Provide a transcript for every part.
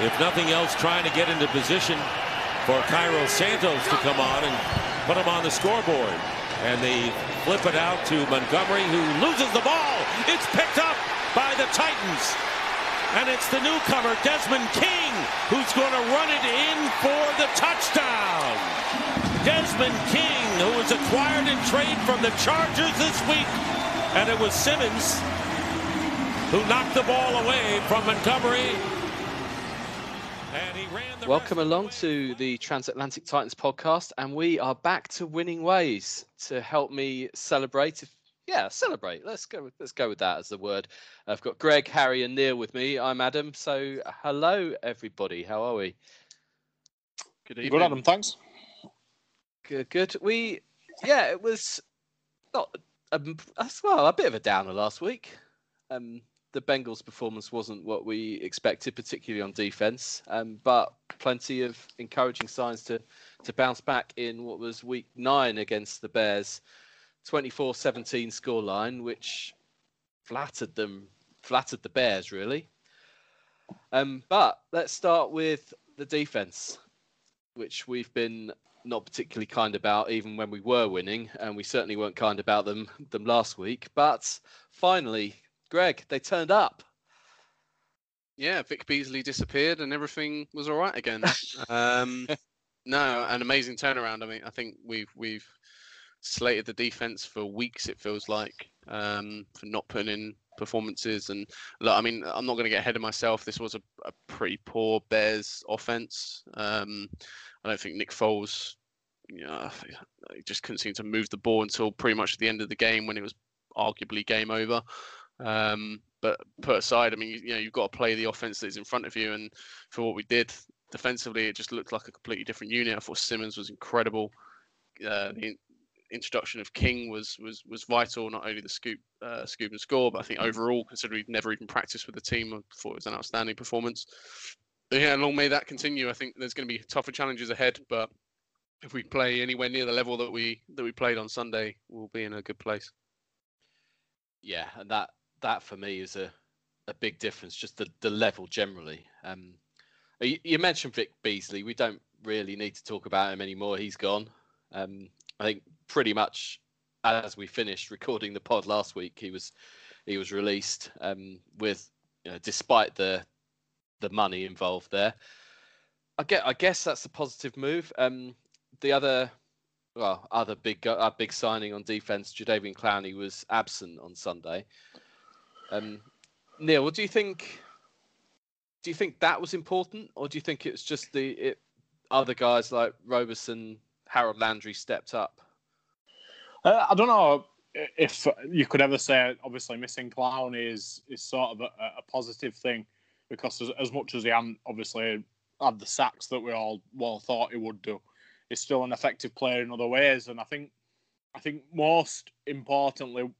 if nothing else, trying to get into position for Cairo Santos to come on and put him on the scoreboard. And they flip it out to Montgomery, who loses the ball. It's picked up by the Titans. And it's the newcomer, Desmond King, who's going to run it in for the touchdown. Desmond King, who was acquired in trade from the Chargers this week. And it was Simmons who knocked the ball away from Montgomery. Welcome along to the Transatlantic Titans podcast, and we are back to winning ways to help me celebrate. If, yeah, celebrate. Let's go. Let's go with that as the word. I've got Greg, Harry, and Neil with me. I'm Adam. So, hello everybody. How are we? Good evening. Good, Adam. Thanks. Good. Good. We. Yeah, it was not a, well a bit of a downer last week. Um, the Bengals' performance wasn't what we expected, particularly on defense. Um, but plenty of encouraging signs to to bounce back in what was week nine against the Bears, 24-17 scoreline, which flattered them, flattered the Bears really. Um, but let's start with the defense, which we've been not particularly kind about even when we were winning, and we certainly weren't kind about them them last week. But finally, Greg, they turned up. Yeah, Vic Beasley disappeared and everything was all right again. um, no, an amazing turnaround. I mean, I think we've we've slated the defense for weeks. It feels like um, for not putting in performances. And look, I mean, I'm not going to get ahead of myself. This was a, a pretty poor Bears offense. Um, I don't think Nick Foles, you know, just couldn't seem to move the ball until pretty much the end of the game when it was arguably game over. Um, but put aside, I mean, you, you know, you've got to play the offense that is in front of you. And for what we did defensively, it just looked like a completely different unit. I thought Simmons was incredible. Uh, the introduction of King was was was vital. Not only the scoop uh, scoop and score, but I think overall, considering we've never even practiced with the team, I thought it was an outstanding performance. But yeah, long may that continue. I think there's going to be tougher challenges ahead, but if we play anywhere near the level that we that we played on Sunday, we'll be in a good place. Yeah, and that that for me is a, a big difference, just the, the level generally. Um, you, you, mentioned Vic Beasley. We don't really need to talk about him anymore. He's gone. Um, I think pretty much as we finished recording the pod last week, he was he was released um, with, you know, despite the the money involved there. I get. I guess that's a positive move. Um, the other, well, other big uh, big signing on defense, Jadeveon Clowney was absent on Sunday. Um, Neil, what do you think? Do you think that was important, or do you think it's just the it, other guys like Roberson, Harold Landry stepped up? Uh, I don't know if you could ever say obviously missing Clown is is sort of a, a positive thing because as, as, much as he hadn't obviously had the sacks that we all well thought he would do, he's still an effective player in other ways. And I think I think most importantly,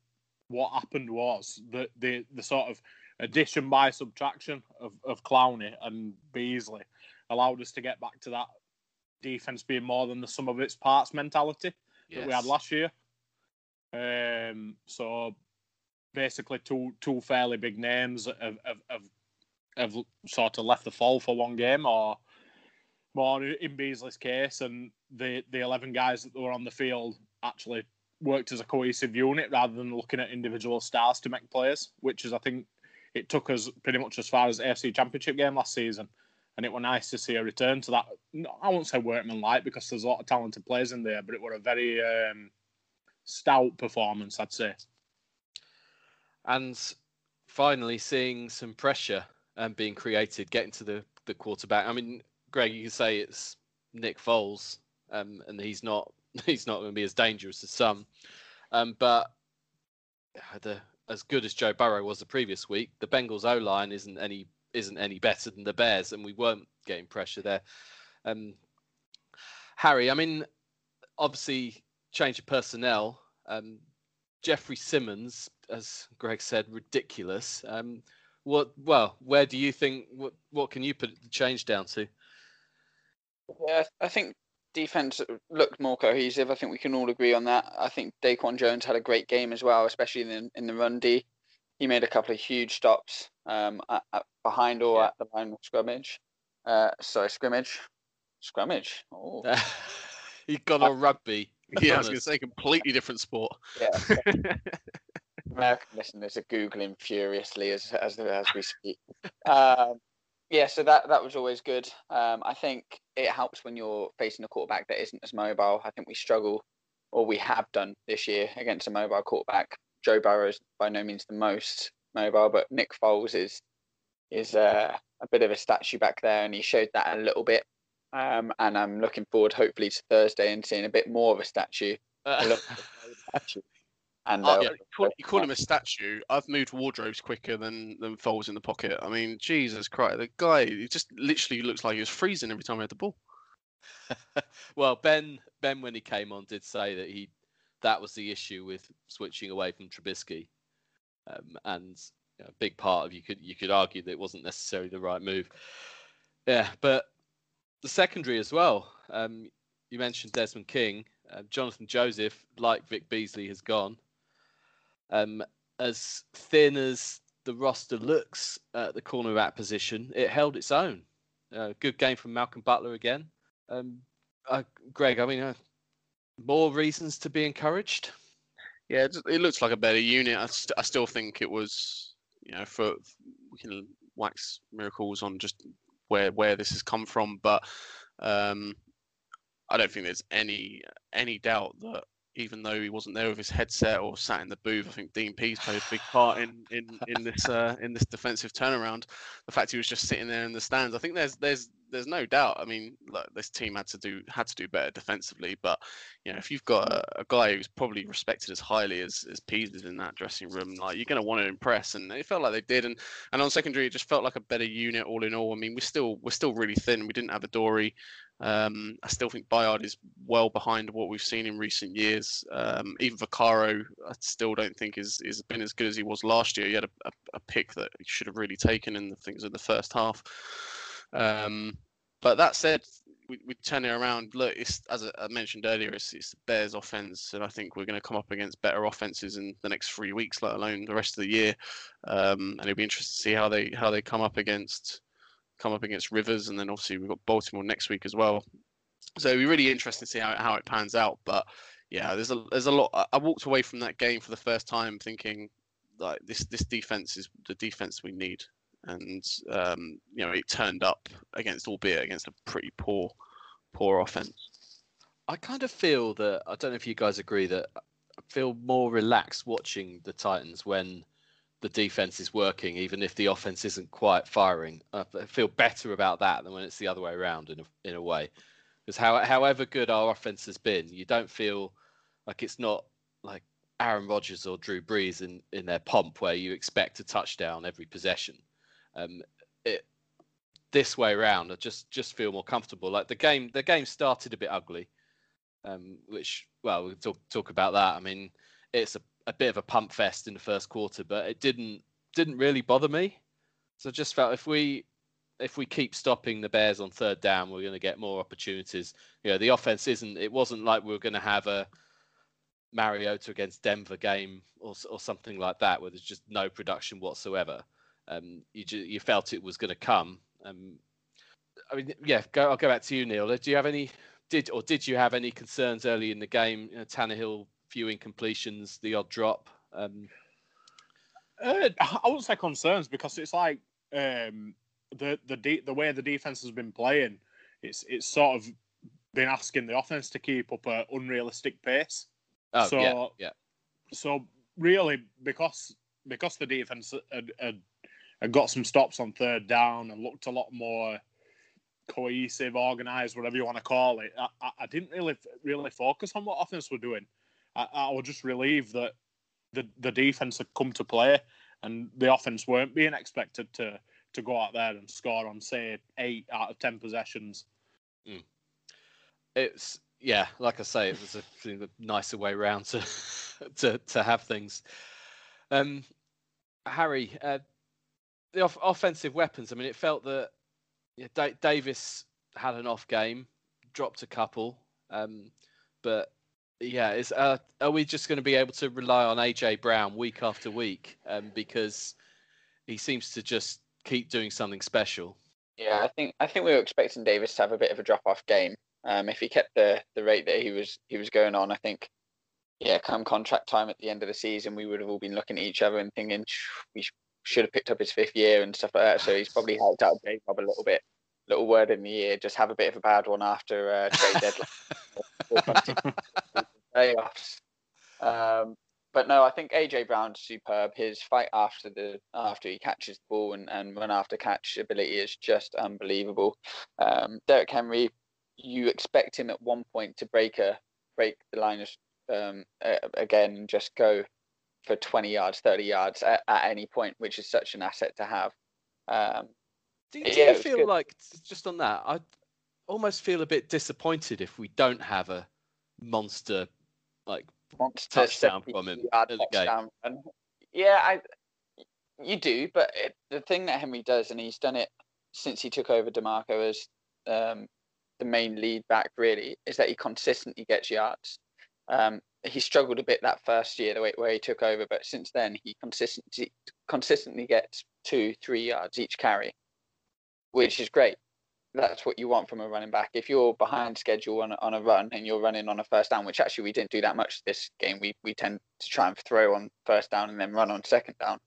what happened was that the the sort of addition by subtraction of, of Clowney and Beasley allowed us to get back to that defense being more than the sum of its parts mentality yes. that we had last year. Um, so basically, two two fairly big names have, have, have, have sort of left the fall for one game, or more in Beasley's case, and the the eleven guys that were on the field actually worked as a cohesive unit rather than looking at individual stars to make players, which is I think it took us pretty much as far as the AFC Championship game last season. And it was nice to see a return to that. I won't say workman like because there's a lot of talented players in there, but it was a very um, stout performance, I'd say. And finally, seeing some pressure and um, being created, getting to the, the quarterback. I mean, Greg, you can say it's Nick Foles, um, and he's not he's not going to be as dangerous as some. Um, but the, as good as Joe Burrow was the previous week, the Bengals O line isn't any isn't any better than the Bears, and we weren't getting pressure there. Um, Harry, I mean, obviously change of personnel. Um, Jeffrey Simmons, as Greg said, ridiculous. Um, what? Well, where do you think? What? What can you put the change down to? Yeah, I think defense looked more cohesive. I think we can all agree on that. I think Daquan Jones had a great game as well, especially in the, in the run D. He made a couple of huge stops um, at, at behind or yeah. at the line of scrimmage. Uh, sorry, scrimmage. Scrimmage. Oh, you got on rugby. Yeah, I was going to say completely different sport. yeah. American listeners are googling furiously as as as we speak. Um, yeah, so that that was always good. Um, I think it helps when you're facing a quarterback that isn't as mobile. I think we struggle, or we have done this year against a mobile quarterback. Joe Burrow is by no means the most mobile, but Nick Foles is is uh, a bit of a statue back there, and he showed that a little bit. Um, and I'm looking forward, hopefully, to Thursday and seeing a bit more of a statue. A statue. And Uh, uh, yeah, you, call, you call him a statue. I've moved wardrobes quicker than than Foles in the pocket. I mean, Jesus Christ, the guy he just literally looks like he was freezing every time he had the ball. well, Ben Ben when he came on did say that he that was the issue with switching away from Trubisky, um, and you know, a big part of you could you could argue that it wasn't necessarily the right move. Yeah, but the secondary as well. Um, you mentioned Desmond King, uh, Jonathan Joseph, like Vic Beasley, has gone. Um, as thin as the roster looks at the corner cornerback position, it held its own. Uh, good game from Malcolm Butler again. Um, uh, Greg, I mean, uh, more reasons to be encouraged. Yeah, it, it looks like a better unit. I, st- I still think it was, you know, for we can wax miracles on just where where this has come from, but um, I don't think there's any any doubt that even though he wasn't there with his headset or sat in the booth, I think Dean Pees played a big part in in in this uh, in this defensive turnaround. The fact he was just sitting there in the stands, I think there's there's there's no doubt. I mean, look, this team had to do had to do better defensively, but you know, if you've got a, a guy who's probably respected as highly as as Pees is in that dressing room, like you're going to want to impress, and it felt like they did. And and on secondary, it just felt like a better unit all in all. I mean, we're still we're still really thin. We didn't have Adoree. Um, I still think Byard is well behind what we've seen in recent years. Um, even Vaccaro, I still don't think is is been as good as he was last year. He had a, a, a pick that he should have really taken in the things in the first half. Um, but that said, we, we turn it around. Look, it's as I mentioned earlier, it's, it's the Bears' offense, and I think we're going to come up against better offenses in the next three weeks, let alone the rest of the year. Um, and it'll be interesting to see how they how they come up against come up against Rivers, and then obviously we've got Baltimore next week as well. So it'll be really interesting to see how how it pans out. But yeah, there's a there's a lot. I- I walked away from that game for the first time thinking like this this defense is the defense we need and um, you know it turned up against, albeit against a pretty poor, poor offense. I kind of feel that I don't know if you guys agree that I feel more relaxed watching the Titans when the defense is working, even if the offense isn't quite firing. I feel better about that than when it's the other way around in a, in a way. Because how, however good our offense has been, you don't feel like it's not like Aaron Rodgers or Drew Brees in, in their pomp where you expect a touchdown every possession. Um, it, this way around, I just just feel more comfortable. Like the game, the game started a bit ugly, um, which well, we'll talk talk about that. I mean, it's a, a bit of a pump fest in the first quarter, but it didn't didn't really bother me. So I just felt if we if we keep stopping the Bears on third down, we're going to get more opportunities. You know, the offense isn't. It wasn't like we were going to have a Mariota against Denver game or or something like that, where there's just no production whatsoever. Um, you ju- you felt it was going to come. Um, I mean, yeah. Go, I'll go back to you, Neil. Do you have any? Did or did you have any concerns early in the game? You know, Tannehill, few incompletions, the odd drop. Um, Uh, I wouldn't say concerns because it's like um, the the de- the way the defense has been playing. It's it's sort of been asking the offense to keep up a unrealistic pace. oh yeah, So- yeah. So really, because because the defense had, had, had got some stops on third down and looked a lot more cohesive, organized, whatever you want to call it, I, I- didn't really really focus on what offense were doing. I, I was just relieved that the the defense had come to play and the offense weren't being expected to to go out there and score on say eight out of ten possessions. it's yeah, like I say, it was a, a nicer way round to to to have things. Um, Harry, uh, the off- offensive weapons. I mean, it felt that yeah, da- Davis had an off game, dropped a couple, um, but yeah, is uh, are we just going to be able to rely on AJ Brown week after week? Um, because he seems to just keep doing something special. Yeah, I think I think we were expecting Davis to have a bit of a drop off game. Um, if he kept the the rate that he was he was going on, I think yeah, come contract time at the end of the season, we would have all been looking at each other and thinking we sh- should have picked up his fifth year and stuff like that. So he's probably helped out J Rob a little bit. Little word in the year, just have a bit of a bad one after uh, trade deadline. playoffs. Um, but no, I think AJ Brown's superb. His fight after the after he catches the ball and, and run after catch ability is just unbelievable. Um, Derrick Henry, you expect him at one point to break a break the line of um, uh, again and just go for 20 yards, 30 yards at, at, any point, which is such an asset to have. Um, do, do yeah, you feel good. like just on that? I almost feel a bit disappointed if we don't have a monster like monster touchdown from him the game. Yeah, I you do, but it, the thing that Henry does, and he's done it since he took over Demarco as um, the main lead back, really, is that he consistently gets yards. Um, he struggled a bit that first year, the way where he took over, but since then he consistently consistently gets two, three yards each carry, which is great. That's what you want from a running back. If you're behind schedule on a, on a run and you're running on a first down, which actually we didn't do that much this game, we we tend to try and throw on first down and then run on second down,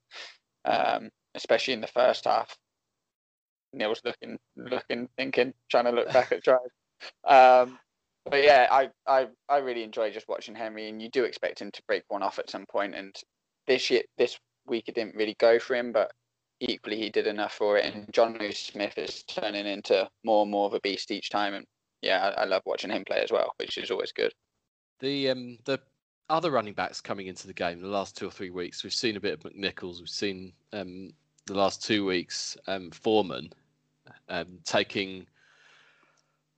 um, especially in the first half. Neil's looking, looking, thinking, trying to look back at drive. Um, but yeah, I, I I really enjoy just watching Henry, and you do expect him to break one off at some point. And this year, this week, it didn't really go for him, but equally he did enough for it. And Jonnu Smith is turning into more and more of a beast each time. And yeah, I, I love watching him play as well, which is always good. The um the other running backs coming into the game the last two or three weeks, we've seen a bit of McNichols. We've seen um the last two weeks um Foreman um taking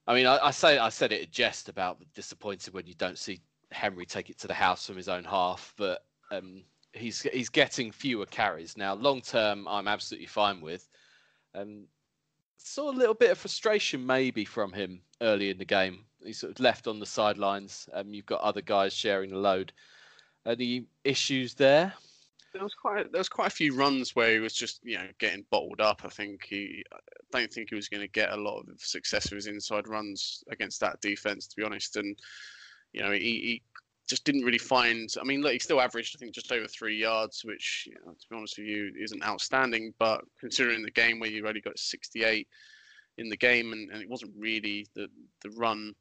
I mean, I, I, say I said it in jest about disappointed when you don't see Henry take it to the house from his own half, but um, he's he's getting fewer carries now. Long term, I'm absolutely fine with. Um, saw a little bit of frustration maybe from him early in the game. He's sort of left on the sidelines. Um, you've got other guys sharing the load. Any issues there? There was quite there was quite a few runs where he was just you know getting bottled up. I think he I don't think he was going to get a lot of success with his inside runs against that defense, to be honest. And you know he, he just didn't really find. I mean, look, he still averaged I think just over three yards, which you know, to be honest with you isn't outstanding. But considering the game where you only got 68 in the game and, and it wasn't really the the run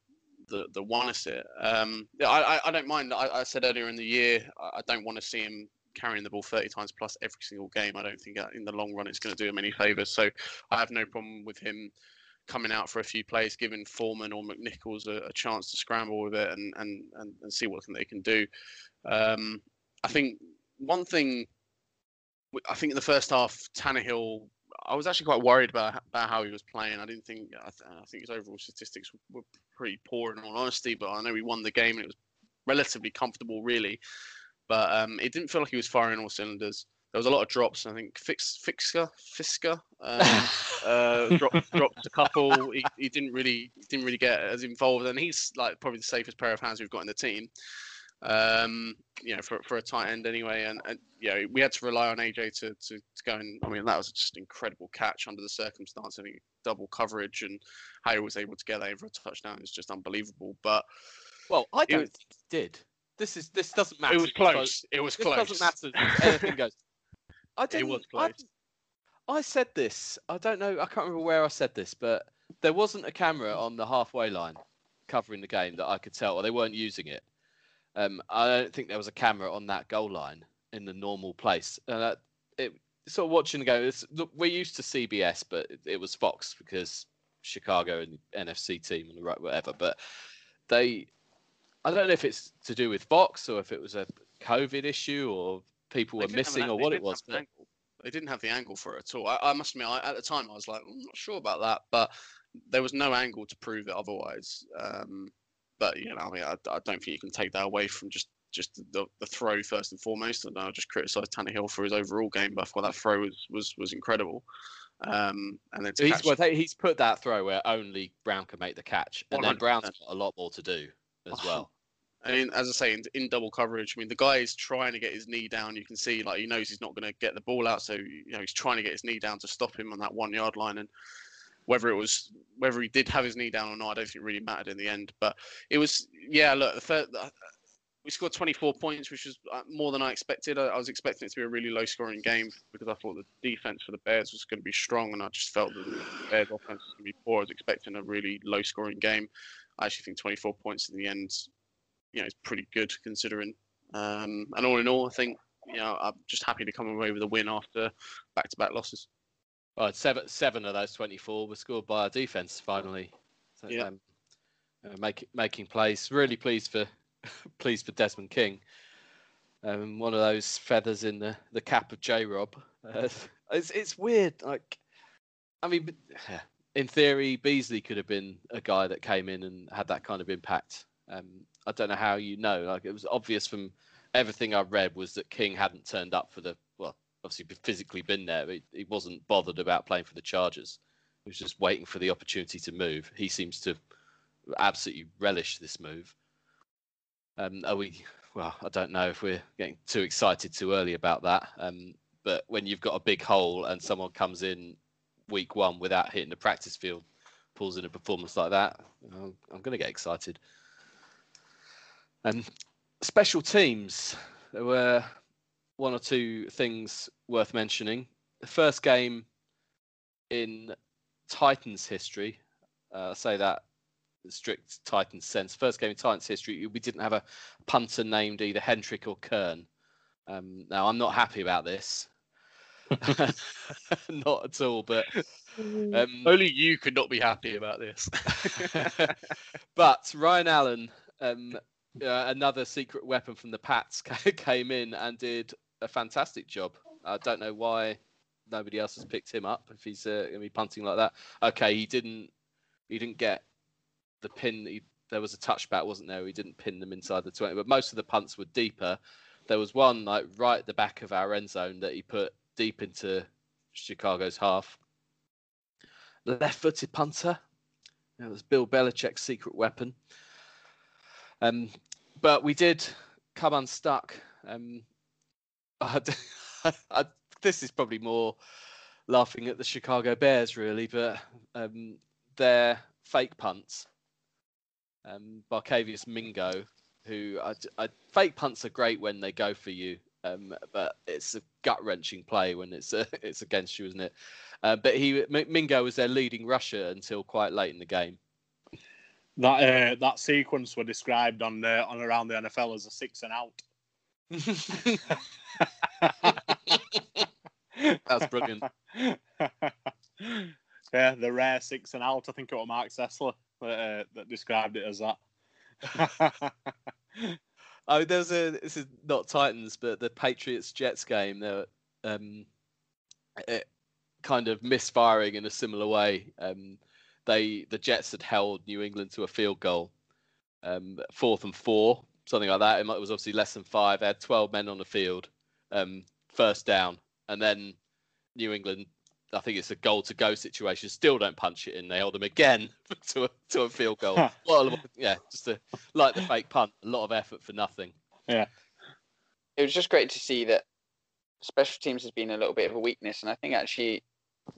the the one us it. Um, I, I don't mind. I, I said earlier in the year I don't want to see him carrying the ball 30 times plus every single game, I don't think in the long run it's going to do him any favours. So I have no problem with him coming out for a few plays, giving Foreman or McNichols a, a chance to scramble with it and, and, and, and see what they can do. Um, I think one thing, I think in the first half, Tannehill, I was actually quite worried about, about how he was playing. I didn't think, I, th- I think his overall statistics were, were pretty poor in all honesty, but I know he won the game and it was relatively comfortable, really but um, it didn't feel like he was firing all cylinders. There was a lot of drops. I think Fix Fixka Firkser um, uh, dropped, dropped a couple. He, he didn't really didn't really get as involved, and he's like probably the safest pair of hands we've got in the team. Um, you know, for for a tight end anyway, and, and you know, we had to rely on AJ to, to, to go and I mean that was just an incredible catch under the circumstance. I think double coverage and how he was able to get over a touchdown is just unbelievable. But well, I don't was, think he did. This is this doesn't matter. It was close. It was this close. It doesn't matter. Anything goes. I didn't. It was close. I, I said this. I don't know. I can't remember where I said this, but there wasn't a camera on the halfway line covering the game that I could tell, or they weren't using it. Um, I don't think there was a camera on that goal line in the normal place. Uh, it, sort of watching the game. Look, we're used to CBS, but it, it, was Fox because Chicago and NFC team and the right whatever. But they I don't know if it's to do with Fox or if it was a COVID issue or people were missing an, or what it was. But... They didn't have the angle for it at all. I, I must admit, I, at the time, I was like, I'm not sure about that, but there was no angle to prove it otherwise. Um, but you know, I mean, I, I, don't think you can take that away from just just the, the throw first and foremost. And I'll just criticise Tannehill for his overall game, but I thought that throw was was was incredible. Um, and then he's, well, he's put that throw where only Brown can make the catch, and 100%. then Brown's got a lot more to do as well. I mean, as I say, in, in, double coverage, I mean, the guy is trying to get his knee down. You can see, like, he knows he's not going to get the ball out, so you know he's trying to get his knee down to stop him on that one yard line. And whether it was whether he did have his knee down or not, I don't think it really mattered in the end. But it was yeah. Look, the we scored 24 points, which was uh, more than I expected. I, I, was expecting it to be a really low scoring game because I thought the defense for the Bears was going to be strong, and I just felt that the Bears offense was going to be poor. I was expecting a really low scoring game. I actually think 24 points in the end, you know, is pretty good considering. Um, and all in all, I think you know I'm just happy to come away with a win after back to back losses. Seven seven of those 24 were scored by our defense finally. So, yeah. Um, uh, make, making plays. Really pleased for pleased for Desmond King. Um, one of those feathers in the, the cap of J Rob. Uh, it's it's weird. Like, I mean, in theory, Beasley could have been a guy that came in and had that kind of impact. Um, I don't know how you know. Like, it was obvious from everything I read was that King hadn't turned up for the well, obviously physically been there, but he wasn't bothered about playing for the Chargers. He was just waiting for the opportunity to move. He seems to absolutely relish this move. Um, are we? Well, I don't know if we're getting too excited too early about that. Um, but when you've got a big hole and someone comes in week one without hitting the practice field, pulls in a performance like that, I'm, I'm going to get excited. And special teams, there were one or two things worth mentioning. The first game in Titans history, uh, I say that strict Titans sense. First game in Titans history, we didn't have a punter named either Hentrich or Kern. Um, now, I'm not happy about this. not at all, but um, only you could not be happy about this. but Ryan Allen, um, uh, another secret weapon from the Pats, came in and did a fantastic job. I don't know why nobody else has picked him up if he's uh, going to be punting like that. Okay, he didn't. He didn't get the pin. He, there was a touchback, wasn't there? He didn't pin them inside the twenty, but most of the punts were deeper. There was one like right at the back of our end zone that he put deep into Chicago's half. Left-footed punter. That was Bill Belichick's secret weapon. Um, but we did come unstuck. Um, I, I, this is probably more laughing at the Chicago Bears, really, but um, their fake punts um, Barkevious Mingo, who I, I, fake punts are great when they go for you, um, but it's a gut wrenching play when it's uh, it's against you, isn't it? Uh, but he Mingo was their leading rusher until quite late in the game. That uh, that sequence were described on uh, on around the NFL as a six and out. That's brilliant. yeah, the rare six and out. I think it was Marc Sessler that, uh, that described it as that. oh, there's a this is not Titans, but the Patriots Jets game. There, um, it kind of misfiring in a similar way. Um, they the Jets had held New England to a field goal, um, fourth and four, something like that. It was obviously less than five. They had twelve men on the field, um, first down, and then New England I think it's a goal to go situation. Still don't punch it in. They hold them again to a, to a field goal. well, yeah, just a, like the fake punt. A lot of effort for nothing. Yeah. It was just great to see that special teams has been a little bit of a weakness, and I think actually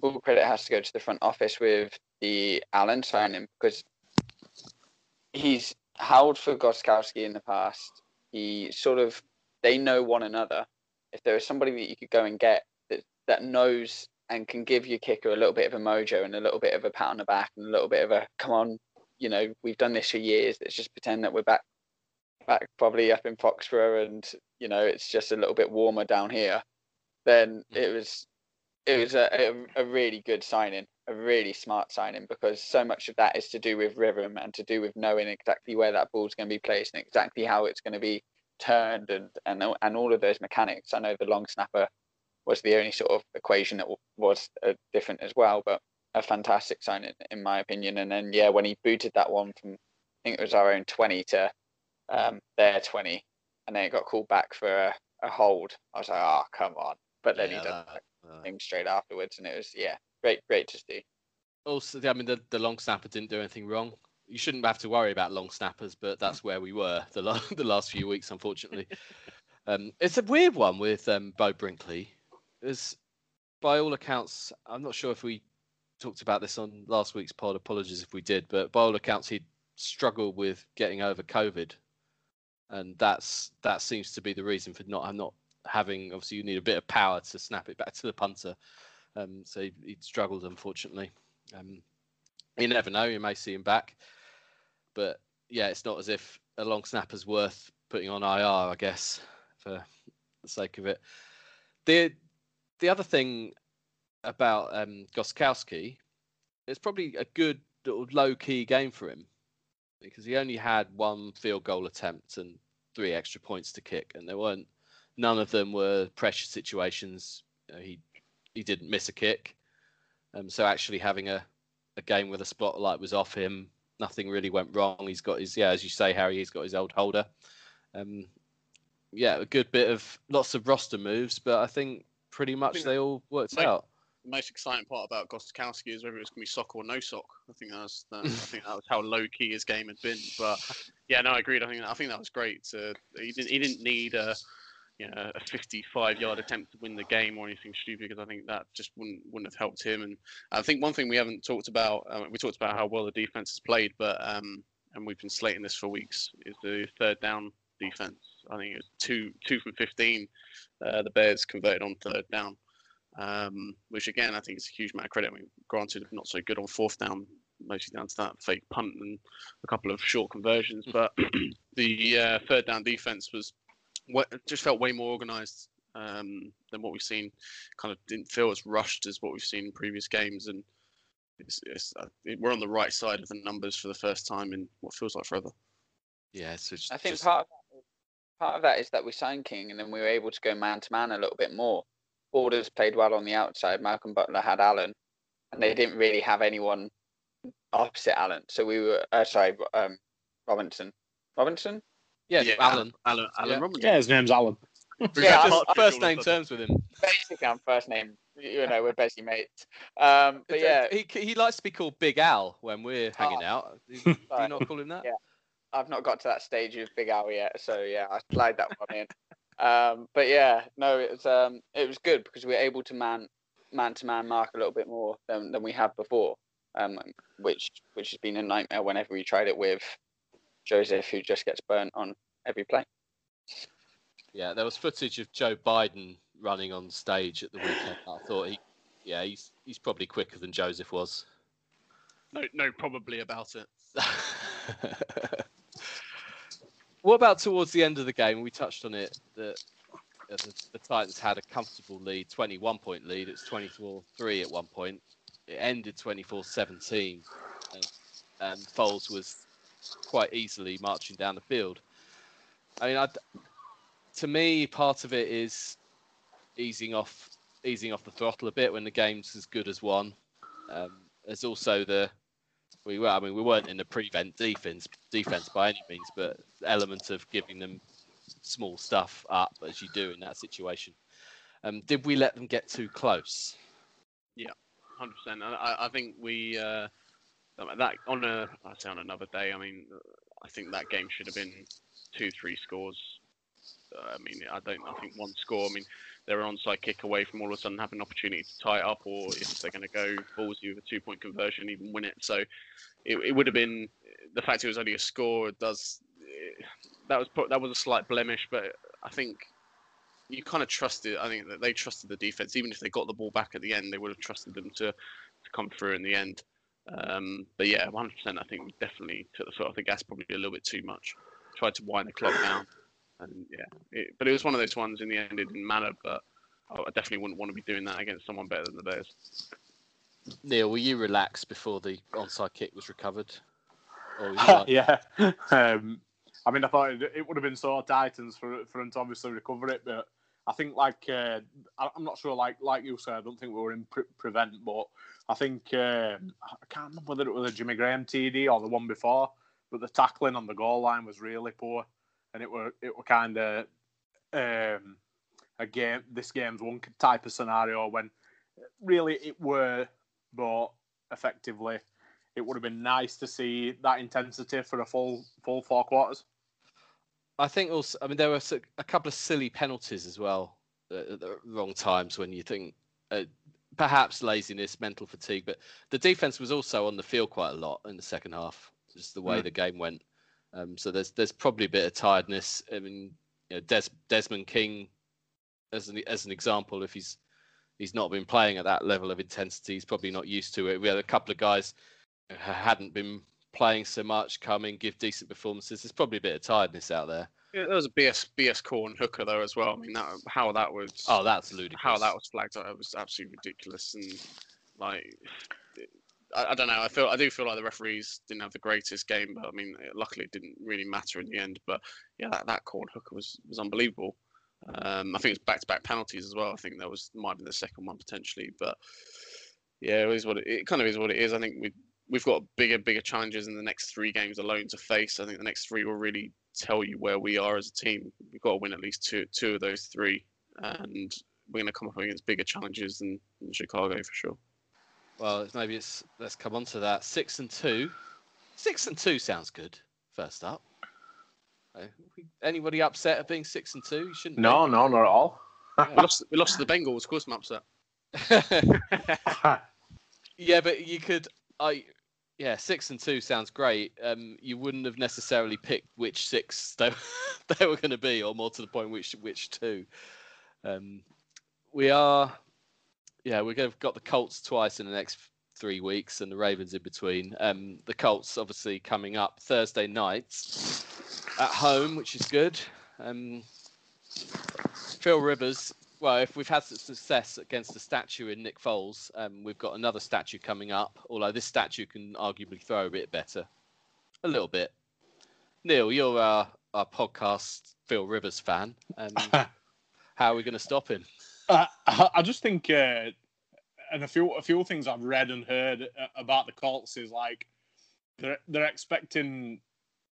all credit has to go to the front office with the Allen signing because he's held for Gostkowski in the past. He sort of they know one another. If there is somebody that you could go and get that that knows and can give your kicker a little bit of a mojo and a little bit of a pat on the back and a little bit of a come on, you know, we've done this for years. Let's just pretend that we're back back probably up in Foxborough and you know it's just a little bit warmer down here. Then mm. it was it was a, a, a really good signing, a really smart signing because so much of that is to do with rhythm and to do with knowing exactly where that ball's going to be placed and exactly how it's going to be turned and and and all of those mechanics. I know the long snapper was the only sort of equation that was uh, different as well. But a fantastic sign in, in, my opinion. And then yeah, when he booted that one from I think it was our own twenty to um, their twenty, and then it got called back for a, a hold. I was like, oh come on! But then yeah, he done that, that thing straight afterwards, and it was yeah, great, great to see. Also, I mean, the, the long snapper didn't do anything wrong. You shouldn't have to worry about long snappers, but that's where we were the, the last few weeks, unfortunately. um, it's a weird one with um, Beau Brinkley is by all accounts, I'm not sure if we talked about this on last week's pod. Apologies if we did, but by all accounts, he struggled with getting over COVID, and that's that seems to be the reason for not I'm not having. Obviously, you need a bit of power to snap it back to the punter. Um, so he, he struggled, unfortunately. Um, you never know; you may see him back, but yeah, it's not as if a long snapper's worth putting on IR, I guess, for the sake of it. The the other thing about um, Gostkowski, it's probably a good low key game for him because he only had one field goal attempt and three extra points to kick, and there weren't none of them were pressure situations. You know, he he didn't miss a kick, um, so actually having a, a game where the spotlight was off him, nothing really went wrong. He's got his yeah, as you say, Harry, he's got his old holder. Um, yeah, a good bit of lots of roster moves, but I think pretty much they all worked out. The most exciting part about Gostkowski is whether it was going to be sock or no sock. I think that's that, I think that was how low key his game had been. But yeah, no, I agreed. I think I think that was great. He didn't he didn't need a you know, a 55 yard attempt to win the game or anything stupid because I think that just wouldn't wouldn't have helped him. And I think one thing we haven't talked about, uh, we talked about how well the defense has played, but um, and we've been slating this for weeks, is the third down defense. I think it was two two from 15. Uh, the Bears converted on third down, um, which again I think is a huge amount of credit. I mean, granted, not so good on fourth down, mostly down to that fake punt and a couple of short conversions, but the uh, third down defense was just felt way more organised um, than what we've seen. Kind of didn't feel as rushed as what we've seen in previous games, and it's, it's, uh, we're on the right side of the numbers for the first time in what feels like forever. Yeah, so I think just... part of that, part of that is that we signed King, and then we were able to go man to man a little bit more. Borders played well on the outside. Malcolm Butler had Allen, and they didn't really have anyone opposite Allen. So we were uh, sorry, um, Robinson. Robinson? Yeah, yeah Allen. Allen, Allen yeah. Robinson. Yeah, his name's Allen. yeah, I'm, first name terms with him. Basically, I'm first name. You know, we're basically mates. Um, but yeah, he he likes to be called Big Al when we're hanging oh. out. Do you, do you not call him that? Yeah, I've not got to that stage of Big Al yet, so yeah, I slide that one in. Um, but yeah, no, it was um, it was good because we were able to man man to man mark a little bit more than, than we have before, um, which which has been a nightmare whenever we tried it with Joseph, who just gets burnt on every play. Yeah, there was footage of Joe Biden running on stage at the weekend. I thought he, yeah, he's he's probably quicker than Joseph was. No, no, probably about it. what about towards the end of the game? We touched on it that the, the, Titans had a comfortable lead, 21 point lead. It's 24 3 at one point. It ended 24 17. And, and Foles was quite easily marching down the field. I mean, I'd, to me, part of it is easing off, easing off the throttle a bit when the game's as good as one. Um, there's also the we were, I mean, we weren't in the prevent defense defense by any means, but element of giving them small stuff up as you do in that situation. Um, did we let them get too close? Yeah, hundred percent. I, I think we uh, that on a I'd say on another day. I mean, I think that game should have been two, three scores. Uh, I mean, I don't. I think one score. I mean, they're an onside kick away from all of a sudden having an opportunity to tie it up, or if they're going to go ballsy with a two-point conversion, even win it. So, it, it would have been the fact it was only a score. Does that was that was a slight blemish, but I think you kind of trusted. I think that they trusted the defense, even if they got the ball back at the end, they would have trusted them to to come through in the end. Um, but yeah, 100%. I think we definitely took the foot off the gas probably a little bit too much. Tried to wind the clock down, and yeah, it, but it was one of those ones. In the end, it didn't matter. But I definitely wouldn't want to be doing that against someone better than the Bears. Neil, were you relaxed before the onside kick was recovered? Like... yeah. Um, I mean, I thought it, it, would have been so Titans for for them to obviously recover it, but I think like uh, I'm not sure. Like like you said, I don't think we were in pre- prevent, but I think uh, I can't remember whether it was a Jimmy Graham TD or the one before, but the tackling on the goal line was really poor, and it were it were kind of um, a game. This game's one type of scenario when really it were, but effectively it would have been nice to see that intensity for a full full four quarters. I think also, I mean, there were a couple of silly penalties as well at the wrong times when you think uh, perhaps laziness, mental fatigue, but the defense was also on the field quite a lot in the second half. Just the way Mm. the game went. Um, so there's there's probably a bit of tiredness. I mean, you know, Des, Desmond King, as an as an example, if he's he's not been playing at that level of intensity, he's probably not used to it. We had a couple of guys who hadn't been playing so much come in, give decent performances. There's probably a bit of tiredness out there. Yeah, there was a BS BS corn hooker though as well. I mean, that how that was Oh, that's ludicrous. how that was flagged it was absolutely ridiculous and like I, I don't know. I feel I do feel like the referees didn't have the greatest game, but I mean, luckily it didn't really matter in the end. But yeah, that, that corn hooker was was unbelievable. Um, I think it's back to back penalties as well. I think that was might have been the second one potentially, but yeah, it is what it, it kind of is what it is. I think we we've got bigger bigger challenges in the next three games alone to face. I think the next three will really tell you where we are as a team. We've got to win at least two two of those three, and we're going to come up against bigger challenges than, than Chicago for sure. Well, maybe it's let's come on to that. Six and two. Six and two sounds good. First up. Uh, Anybody upset at being six and two? You shouldn't. be. No, no, not at all. We lost we lost to the Bengals. Of course, I'm upset. yeah, but you could. I. Yeah, six and two sounds great. Um, you wouldn't have necessarily picked which six they, they were going to be, or more to the point, which which two. Um, we are. Yeah, we've got the Colts twice in the next three weeks, and the Ravens in between. Um, the Colts obviously coming up Thursday night at home, which is good. Um, Phil Rivers. Well, if we've had success against the statue in Nick Foles, um, we've got another statue coming up. Although this statue can arguably throw a bit better, a little bit. Neil, you're our, our podcast Phil Rivers fan. Um, how are we going to stop him? Uh, I just think, uh, and a few a few things I've read and heard uh, about the Colts is like they're they're expecting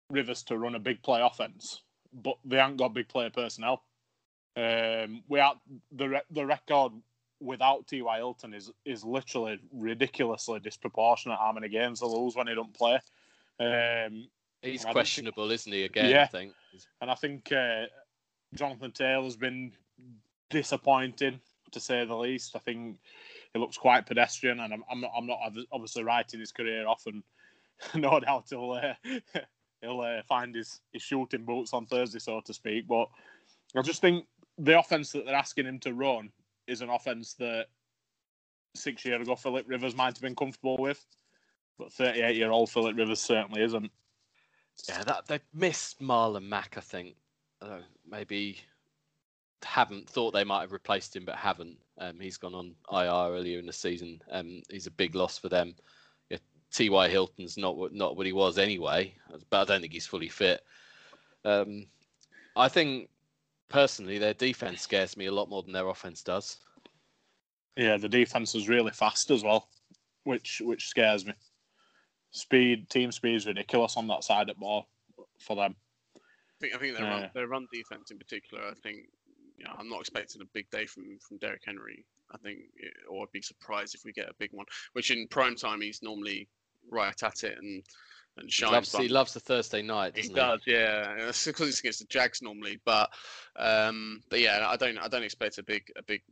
Rivers to run a big play offense, but they haven't got big player personnel. Um, we are the re- the record without T.Y. Hilton is is literally ridiculously disproportionate how many games they lose when he don't play. Um, He's I questionable, isn't he? Again, I Yeah. think. and I think uh, Jonathan Taylor's been disappointing to say the least. I think he looks quite pedestrian, and I'm, I'm not I'm not obviously writing his career off, and no doubt he'll uh, he'll uh, find his, his shooting boots on Thursday, so to speak. But I just think the offense that they're asking him to run is an offense that six years ago Philip Rivers might have been comfortable with, but 38 year old Philip Rivers certainly isn't. Yeah, that they missed Marlon Mack. I think maybe haven't thought they might have replaced him, but haven't. Um, he's gone on IR earlier in the season. Um, he's a big loss for them. Yeah, T.Y. Hilton's not what not what he was anyway, but I don't think he's fully fit. Um, I think personally their defense scares me a lot more than their offense does. Yeah, the defense is really fast as well, which which scares me. Speed, team speed is ridiculous on that side of the ball for them. I think I think their run, Yeah. their run defense in particular. I think you know, I'm not expecting a big day from from Derrick Henry. I think, it, or I'd be surprised if we get a big one. Which in prime time he's normally right at it and and He loves, but he loves the Thursday night. He Doesn't does, yeah. It's because it's against the Jags normally, but um, but yeah, I don't I don't expect a big a big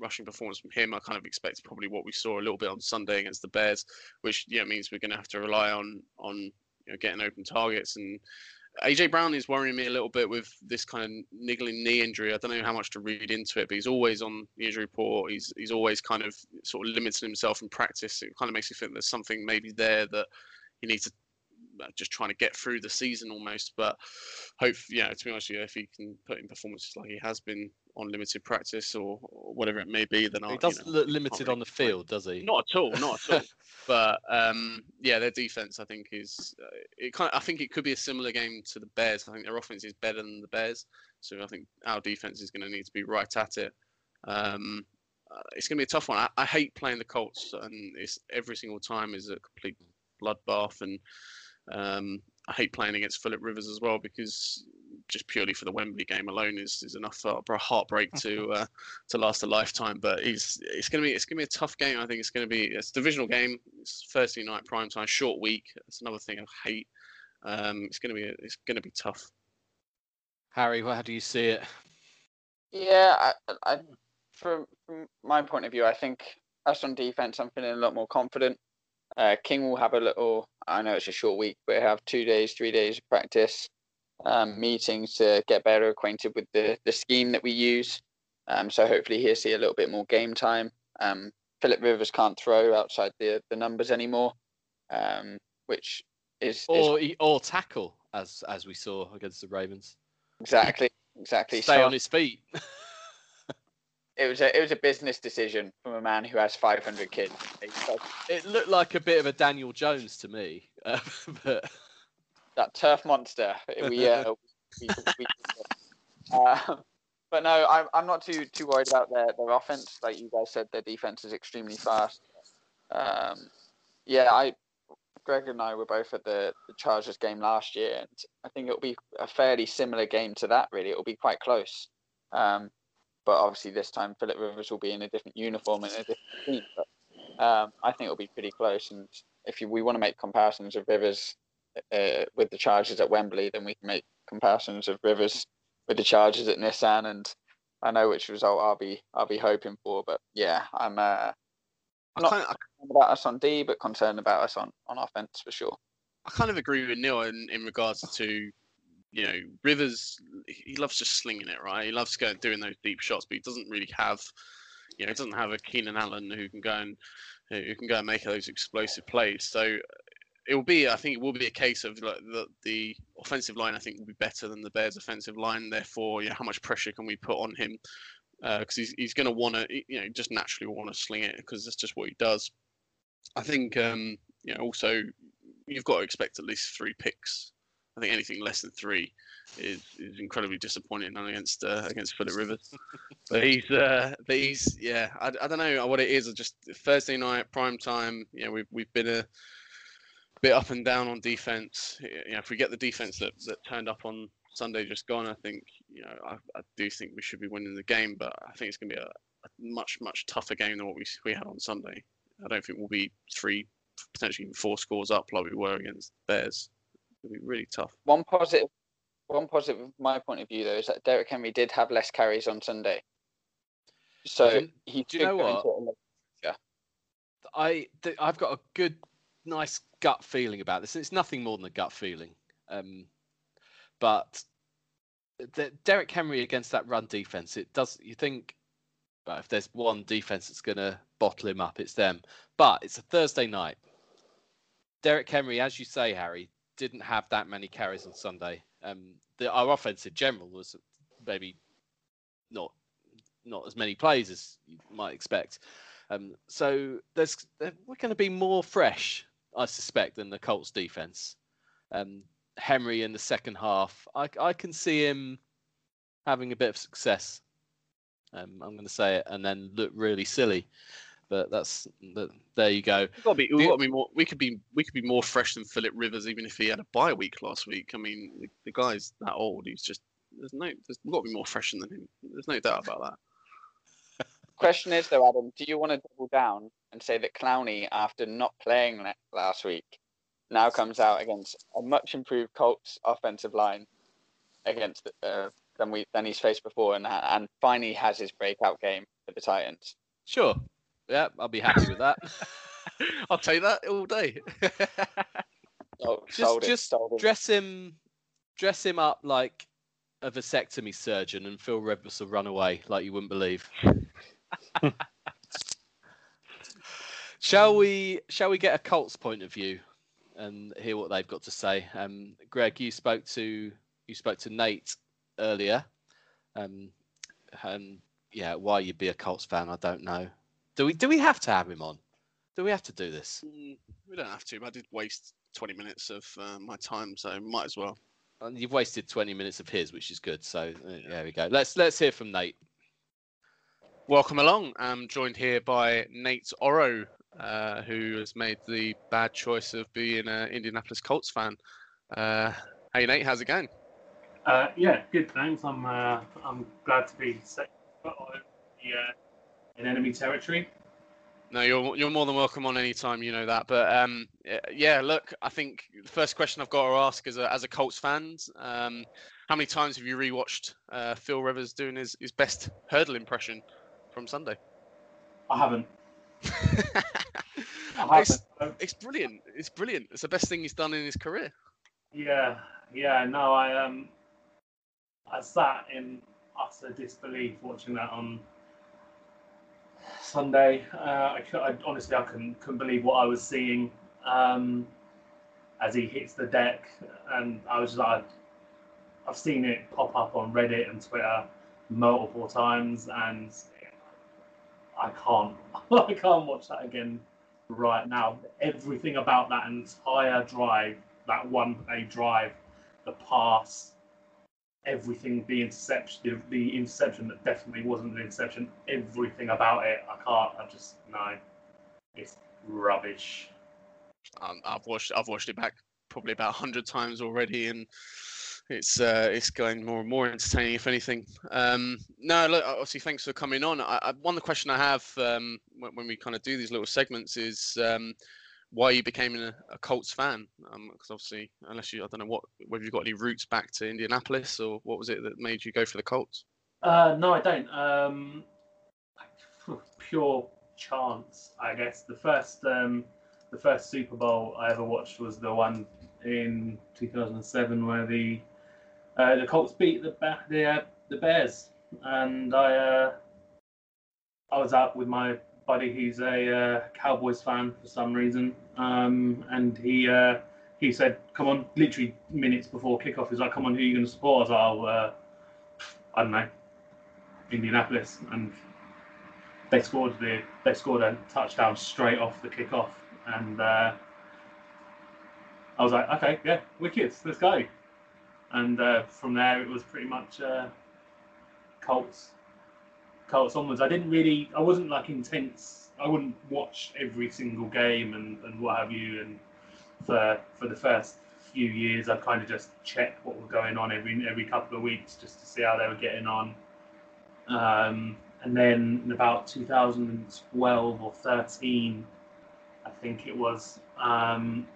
rushing performance from him. I kind of expect probably what we saw a little bit on Sunday against the Bears, which yeah means we're going to have to rely on on you know, getting open targets. And AJ Brown is worrying me a little bit with this kind of niggling knee injury. I don't know how much to read into it, but he's always on the injury report. He's he's always kind of sort of limiting himself in practice. It kind of makes me think there's something maybe there that he needs to just trying to get through the season almost. But hope, yeah, to be honest with you, if he can put in performances like he has been on limited practice or, or whatever it may be, then I he? He does you know, look limited really on the field, does he? Not at all, not at all. But um, yeah, their defense, I think, is uh, it kind. Of, I think it could be a similar game to the Bears. I think their offense is better than the Bears, so I think our defense is going to need to be right at it. Um, uh, it's going to be a tough one. I, I hate playing the Colts, and it's every single time is a complete bloodbath, and um, I hate playing against Philip Rivers as well because just purely for the Wembley game alone is, is enough for, for a heartbreak to uh, to last a lifetime. But he's it's gonna be it's gonna be a tough game. I think it's gonna be it's a divisional game. It's Thursday night prime time, short week. That's another thing I hate. Um, it's gonna be it's gonna be tough. Harry, how do you see it? Yeah, I, I, from from my point of view, I think us on defense, I'm feeling a lot more confident. Uh, King will have a little. I know it's a short week, but have two days, three days of practice, um, meetings to get better acquainted with the the scheme that we use. Um, so hopefully he'll see a little bit more game time. Um, Philip Rivers can't throw outside the the numbers anymore, um, which is, is Or or tackle as as we saw against the Ravens. exactly exactly. Stay So on his feet. it was a it was a business decision from a man who has 500 kids. it looked like a bit of a Daniel Jones to me, uh, but that turf monster. We, uh, we, we, uh, but no, I'm I'm not too too worried about their their offense. Like you guys said, their defense is extremely fast. Um, yeah, I Greg and I were both at the the Chargers game last year, and I think it'll be a fairly similar game to that. Really, it'll be quite close. Um, but obviously, this time Philip Rivers will be in a different uniform and a different team. But um, I think it'll be pretty close. And if you, we want to make comparisons of Rivers uh, with the Chargers at Wembley, then we can make comparisons of Rivers with the Chargers at Nissan. And I know which result I'll be I'll be hoping for. But yeah, I'm uh, not concerned about us on D, but concerned about us on on offense for sure. I kind of agree with Neil in, in regards to, you know, Rivers. He loves just slinging it, right? He loves going doing those deep shots, but he doesn't really have, you know, he doesn't have a Keenan Allen who can go and who can go and make those explosive plays. So it will be, I think, it will be a case of like the the offensive line. I think will be better than the Bears' offensive line. Therefore, you know, how much pressure can we put on him? Because he's he's going to want to, you know, just naturally want to sling it because that's just what he does. I think, um, you know, also you've got to expect at least three picks. I think anything less than three is, is incredibly disappointing against uh, against Philip Rivers. but he's uh, but he's yeah, I, I don't know what it is. I just Thursday night prime time. You know, we've we've been a bit up and down on defense. You know, if we get the defense that, that turned up on Sunday just gone, I think you know I, I do think we should be winning the game. But I think it's going to be a, a much much tougher game than what we we had on Sunday. I don't think we'll be three potentially even four scores up like we were against Bears. It'll be really tough. One positive, one positive from my point of view though is that Derrick Henry did have less carries on Sunday, so Do he. do you know what? into it a little- I th- I've got a good, nice gut feeling about this. It's nothing more than a gut feeling, um, but the, Derrick Henry against that run defense, it does. You think, well, if there's one defense that's going to bottle him up, it's them. But it's a Thursday night. Derrick Henry, as you say, Harry, didn't have that many carries on Sunday. Um, the, our offense in general was maybe not not as many plays as you might expect. Um, so there's we're going to be more fresh, I suspect, than the Colts defense. Um, Henry in the second half, I, I can see him having a bit of success. Um, I'm going to say it, and then look really silly. But that's the, there you go. We've got to be, we've The- got to be more. We could be, we could be more fresh than Philip Rivers, even if he had a bye week last week. I mean, the, the guy's that old. He's just there's no. There's we've got to be more fresh than him. There's no doubt about that. Question is though, Adam, do you want to double down and say that Clowney, after not playing last week, now comes out against a much improved Colts offensive line against uh, than we than he's faced before, and and finally has his breakout game for the Titans? Sure. Yeah, I'll be happy with that. I'll take that all day. Oh, just just sold it. dress him dress him up like a vasectomy surgeon and Phil Rivers will run away like you wouldn't believe. shall we shall we get a Colts point of view and hear what they've got to say? Um, Greg, you spoke to you spoke to Nate earlier. Um, and yeah, why you'd be a Colts fan, I don't know. Do we do we have to have him on? Do we have to do this? Mm, we don't have to. But I did waste 20 minutes of uh, my time, so might as well. And you've wasted 20 minutes of his, which is good. So uh, there we go. Let's let's hear from Nate. Welcome along. I'm joined here by Nate Oro, uh, who has made the bad choice of being an Indianapolis Colts fan. Uh, hey Nate, how's it going? Uh, yeah, good. Thanks. I'm uh, I'm glad to be set foot on the, uh, in enemy territory. No, you're you're more than welcome on any time. You know that. But um, yeah, look, I think the first question I've got to ask as a as a Colts fan, um, how many times have you rewatched uh, Phil Rivers doing his, his best hurdle impression from Sunday? I haven't. I it's, haven't- it's brilliant. It's brilliant. It's the best thing he's done in his career. Yeah, yeah. No, I um, I sat in utter disbelief watching that on Sunday. Uh, I, I honestly I couldn't couldn't believe what I was seeing um, as he hits the deck, and I was like, I've seen it pop up on Reddit and Twitter multiple times, and I can't I can't watch that again right now. Everything about that entire drive, that one play drive, the pass, everything, the interception, the, interception that definitely wasn't an interception, everything about it, I can't. I just no, it's rubbish. Um, I've watched I've watched it back probably about hundred times already, and it's uh, it's going more and more entertaining, if anything. Um, no, look, obviously, thanks for coming on. I, I, one the question I have um, when, when we kind of do these little segments is um, why you became a, a Colts fan. Because obviously, unless you, I don't know what whether you've got any roots back to Indianapolis or what was it that made you go for the Colts? Uh, no, I don't. Um, pure chance, I guess. The first, um, the first Super Bowl I ever watched was the one in 2007 where the uh, the Colts beat the the uh, the Bears, and I uh, I was out with my buddy. He's a uh, Cowboys fan for some reason, um, and he uh, he said, "Come on!" Literally minutes before kickoff, he's like, "Come on, who are you going to support?" I was like, "Oh, uh, I don't know, Indianapolis," and they scored the they scored a touchdown straight off the kickoff, and uh, I was like, "Okay, yeah, wicked, let's go." And uh, from there, it was pretty much uh, Colts, Colts onwards. I didn't really, I wasn't like intense. I wouldn't watch every single game and, and what have you. And for for the first few years, I'd kind of just check what was going on every every couple of weeks just to see how they were getting on. Um, and then in about 2012 or 13, I think it was. Um,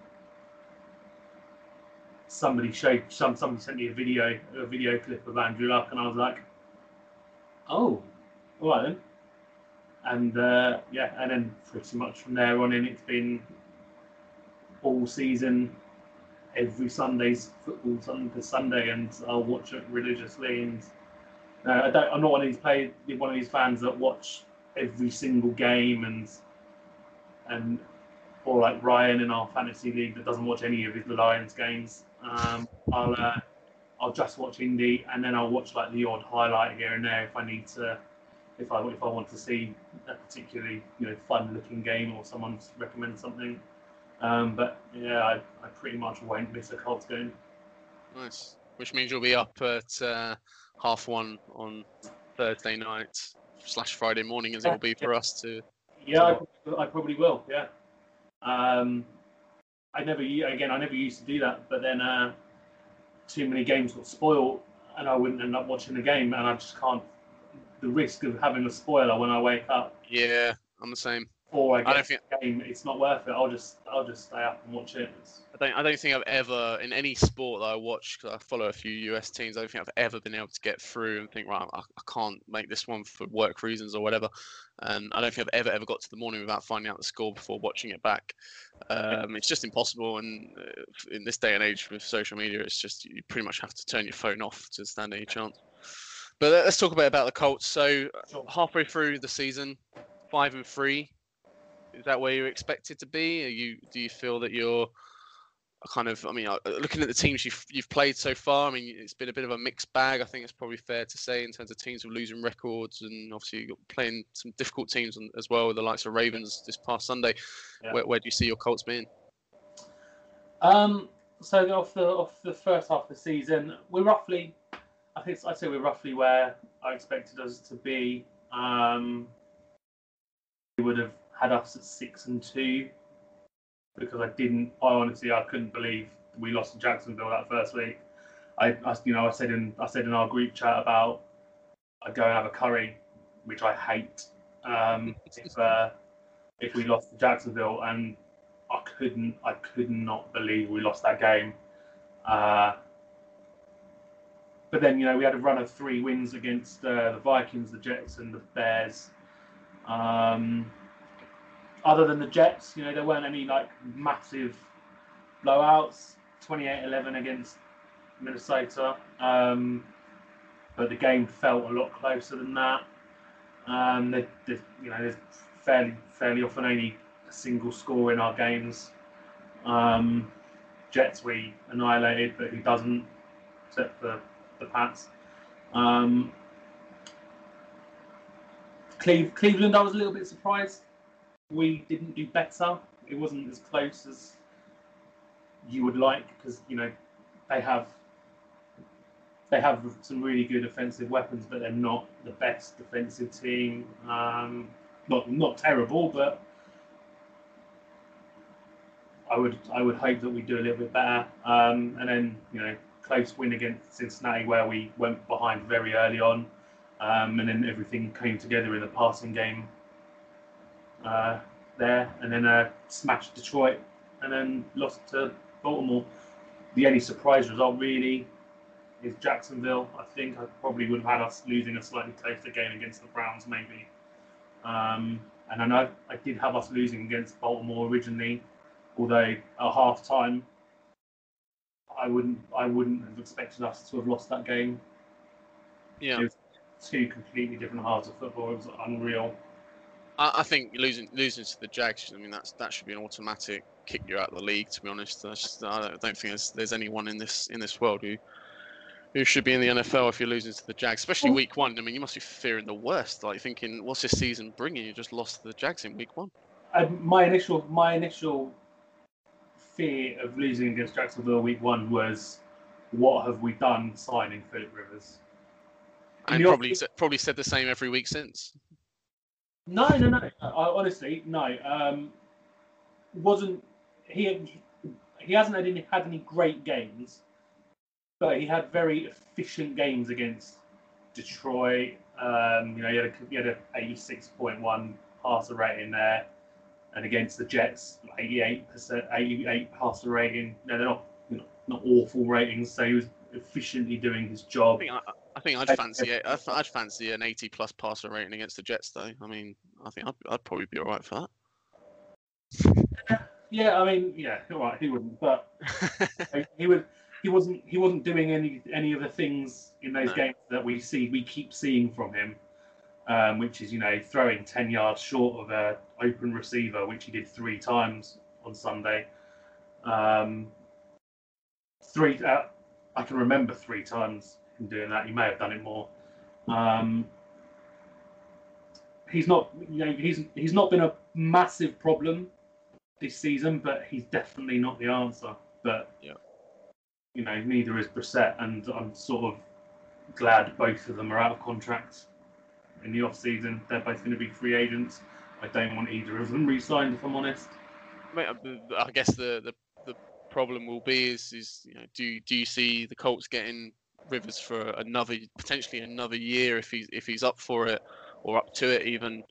somebody showed some somebody sent me a video a video clip of Andrew Luck and I was like, oh, then. And uh, yeah, and then pretty much from there on in, it's been all season, every Sunday's football Sunday to Sunday, and I'll watch it religiously. And uh, I don't, I'm not one of these play one of these fans that watch every single game and and or like Ryan in our fantasy league that doesn't watch any of the Lions games. Um, I'll uh, I'll just watch Indy and then I'll watch like the odd highlight here and there if I need to, if I if I want to see a particularly you know fun looking game or someone recommends something. Um, but yeah, I, I pretty much won't miss a Colts game. Nice. Which means you'll be up at uh, half one on Thursday night slash Friday morning, as it will be for us to. Yeah, I, probably- I probably will. Yeah. Um, I never again. I never used to do that, but then uh, too many games got spoiled, and I wouldn't end up watching the game, and I just can't. The risk of having a spoiler when I wake up Yeah, I'm the same. or I I don't think the game, it's not worth it. I'll just I'll just stay up and watch it. I don't. I don't think I've ever in any sport that I watch. Cause I follow a few US teams. I don't think I've ever been able to get through and think, right, I, I can't make this one for work reasons or whatever. And I don't think I've ever ever got to the morning without finding out the score before watching it back. Um, it's just impossible. And uh, in this day and age with social media, it's just you pretty much have to turn your phone off to stand any chance. But let- let's talk a bit about the Colts. So halfway through the season, five and three. Is that where you're expected to be? Are you do you feel that you're kind of? I mean, uh, looking at the teams you've you've played so far, I mean, it's been a bit of a mixed bag. I think it's probably fair to say in terms of teams with losing records, and obviously you're playing some difficult teams as well, with the likes of Ravens this past Sunday. Yeah. Where, where do you see your Colts being? Um, so off the off the first half of the season, we're roughly, I think I'd say we're roughly where I expected us to be. Um, we would have had us at six and two because I didn't. I honestly I couldn't believe we lost to Jacksonville that first week. I, I you know I said in I said in our group chat about I'd go and have a curry, which I hate. Um, if uh, if we lost to Jacksonville and I couldn't, I could not believe we lost that game. Uh, but then, you know, we had a run of three wins against uh, the Vikings, the Jets, and the Bears. Um, other than the Jets, you know, there weren't any like massive blowouts. 28-11 against Minnesota, um, but the game felt a lot closer than that. Um, they, they, you know, there's fairly fairly often only a single score in our games. Um, Jets we annihilated, but who doesn't, except for the Pats. Um, Cleve, Cleveland, I was a little bit surprised. We didn't do better. It wasn't as close as you would like because you know they have they have some really good offensive weapons, but they're not the best defensive team. Um, not not terrible, but I would I would hope that we do a little bit better. Um, and then you know close win against Cincinnati where we went behind very early on, um, and then everything came together in the passing game uh, there, and then uh, smashed Detroit, and then lost to Baltimore. The only surprise result really is Jacksonville. I think I probably would have had us losing a slightly closer game against the Browns, maybe. Um, and I know I did have us losing against Baltimore originally, although at half time, I wouldn't I wouldn't have expected us to have lost that game. Yeah. It was two completely different halves of football. It was unreal. I, I think losing losing to the Jags. I mean, that's that should be an automatic kick you out of the league. To be honest, just, I don't, don't think there's, there's anyone in this in this world who who should be in the NFL if you're losing to the Jags, especially week one. I mean, you must be fearing the worst, like thinking, what's this season bringing? You just lost to the Jags in week one. I, my initial my initial fear of losing against Jacksonville week one was, what have we done signing Philip Rivers? And probably probably said the same every week since. No, no, no. I, honestly, no. Um, wasn't he? He hasn't had any, had any great games, but he had very efficient games against Detroit. Um, you know, he had a, he had a 86.1 passer rating there, and against the Jets, 88 percent, 88 passer rating. No, they're not, you know, not awful ratings. So he was efficiently doing his I job. think I, I think I'd fancy it. I'd, I'd fancy an 80 plus passer rating against the Jets, though. I mean, I think I'd, I'd probably be all right for that. Yeah, I mean, yeah, all right, he wouldn't, but he was he wasn't he wasn't doing any any of the things in those No. games that we see we keep seeing from him, um, which is you know throwing ten yards short of a open receiver, which he did three times on Sunday. Um, three, uh, I can remember three times him doing that. He may have done it more. Um, he's not, you know, he's he's not been a massive problem this season, but he's definitely not the answer. But Yeah. you know, neither is Brissett, and I'm sort of glad both of them are out of contract in the off season. They're both going to be free agents. I don't want either of them re-signed, if I'm honest. Mate, I- I guess the, the, the problem will be is is you know do do you see the Colts getting Rivers for another potentially another year if he's if he's up for it or up to it even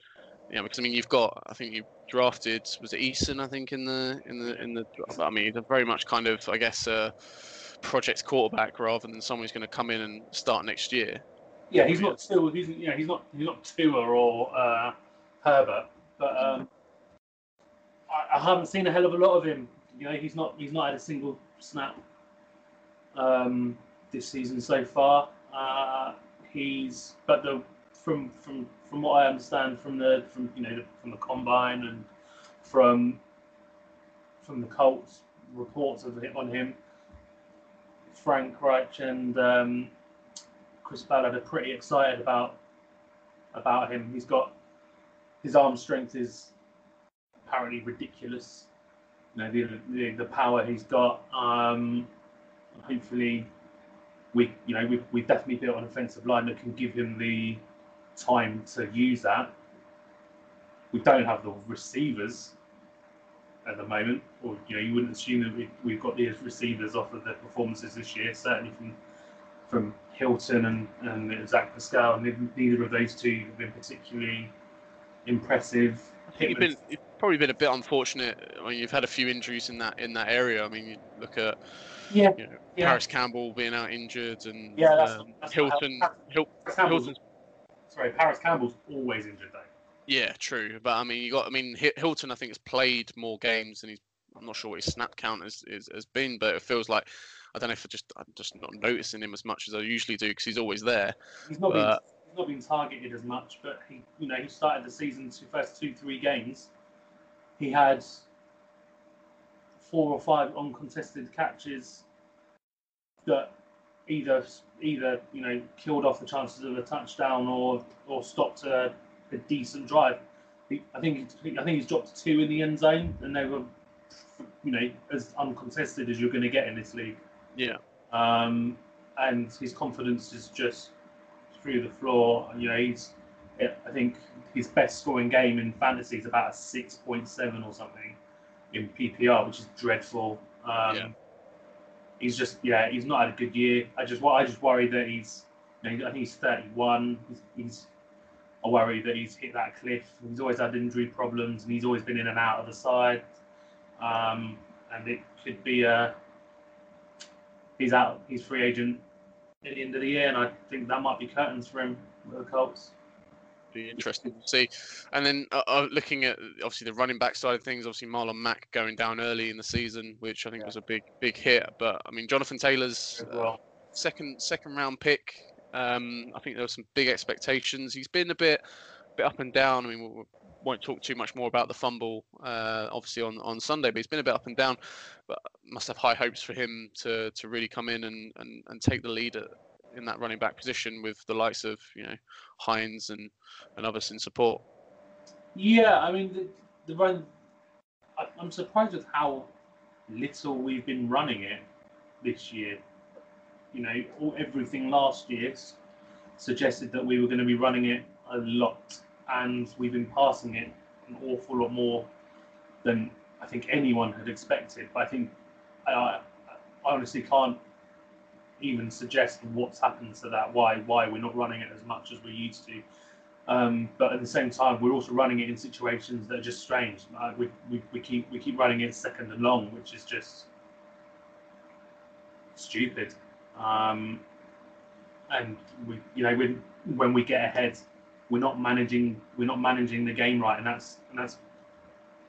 you know because I mean you've got I think you drafted was it Eason I think in the in the in the I mean they're very much kind of I guess a project quarterback rather than someone who's going to come in and start next year. Yeah, he's not still. He's you know, he's not he's not Tua or uh, Herbert, but um, I, I haven't seen a hell of a lot of him. You know, he's not he's not had a single snap um, this season so far. Uh, he's but the from from from what I understand from the from you know the, from the combine and from from the Colts reports of on him. Frank Reich and um, Chris Ballard are pretty excited about about him. He's got his arm strength is apparently ridiculous. You know the the, the power he's got. Um, hopefully, we you know we we definitely built an offensive line that can give him the time to use that. We don't have the receivers at the moment, or you know you wouldn't assume that we, we've got the receivers off of the performances this year. Certainly from from Hilton and, and Zach Pascal, neither of those two have been particularly impressive. I think you've been you've probably been a bit unfortunate. I mean, you've had a few injuries in that in that area. I mean, you look at yeah, you know, Yeah. Parris Campbell being out injured and Yeah, that's- um, that's Hilton. Hil- Parris Campbell's, Hilton's sorry, Parris Campbell's always injured though. Yeah, true. But I mean, you got. I mean, Hilton, I think, has played more games than he's. I'm not sure what his snap count is, is, has been, but it feels like I don't know if I just I'm just not noticing him as much as I usually do because he's always there. He's not But- he's not been targeted as much, but he you know he started the season two first two three games. He had four or five uncontested catches that either either you know killed off the chances of a touchdown or or stopped a, a decent drive. He, I think he, I think he's dropped two in the end zone, and they were you know as uncontested as you're going to get in this league. Yeah. Um, and his confidence is just through the floor. You know, he's I think his best scoring game in fantasy is about a six point seven or something in PPR, which is dreadful. Um, Yeah. He's just yeah, he's not had a good year. I just I just worry that he's you know, I think he's thirty one. He's, he's I worry that he's hit that cliff. He's always had injury problems and he's always been in and out of the side. Um, and it could be a he's out. He's free agent at the end of the year, and I think that might be curtains for him with the Colts. Be interesting to see. And then uh, uh, looking at obviously the running back side of things, obviously Marlon Mack going down early in the season, which I think Yeah. was a big big hit. But I mean, Jonathan Taylor's uh, second second round pick. Um, I think there were some big expectations. He's been a bit bit up and down. I mean, we we won't talk too much more about the fumble, uh, obviously on, on Sunday, but he's been a bit up and down. But must have high hopes for him to to really come in and and, and take the lead at, in that running back position with the likes of you know Hines and and others in support. Yeah, I mean the, the run. I, I'm surprised with how little we've been running it this year. You know, all, everything last year suggested that we were going to be running it a lot, and we've been passing it an awful lot more than I think anyone had expected. But I think I, I honestly can't even suggest what's happened to that. Why why we're not running it as much as we used to. Um, but at the same time, we're also running it in situations that are just strange. Uh, we, we, we keep we keep running it second and long, which is just stupid. Um, and we, you know, when when we get ahead, we're not managing we're not managing the game right, and that's and that's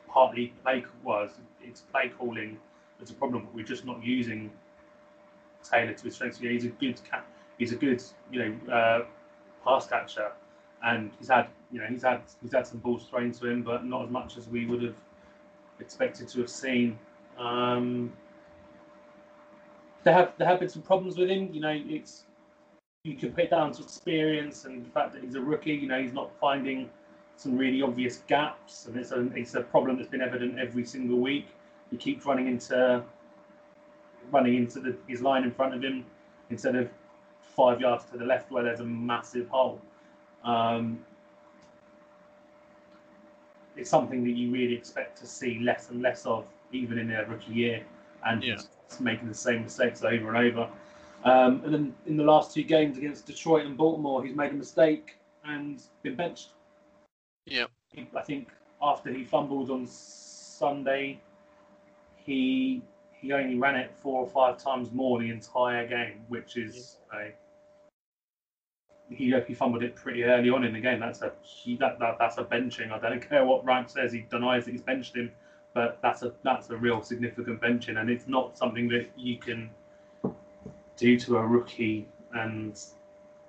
partly play was it's play calling that's a problem. But we're just not using Taylor to his strengths. Yeah, he's a good cat. He's a good you know uh, pass catcher and he's had you know he's had he's had some balls thrown to him, but not as much as we would have expected to have seen. Um, there have there have been some problems with him. You know, it's you can put it down to experience and the fact that he's a rookie. You know, he's not finding some really obvious gaps, and it's a it's a problem that's been evident every single week. He keeps running into running into the, his line in front of him instead of five yards to the left where there's a massive hole. Um, it's something that you really expect to see less and less of, even in their rookie year, and Yeah. making the same mistakes over and over. Um, and then in the last two games against Detroit and Baltimore, he's made a mistake and been benched. Yep. He- I think after he fumbled on Sunday, he he only ran it four or five times more the entire game, which is a he he fumbled it pretty early on in the game. That's a he, that, that that's a benching. I don't care what Rank says. He denies that he's benched him, but that's a that's a real significant benching, and it's not something that you can do to a rookie. And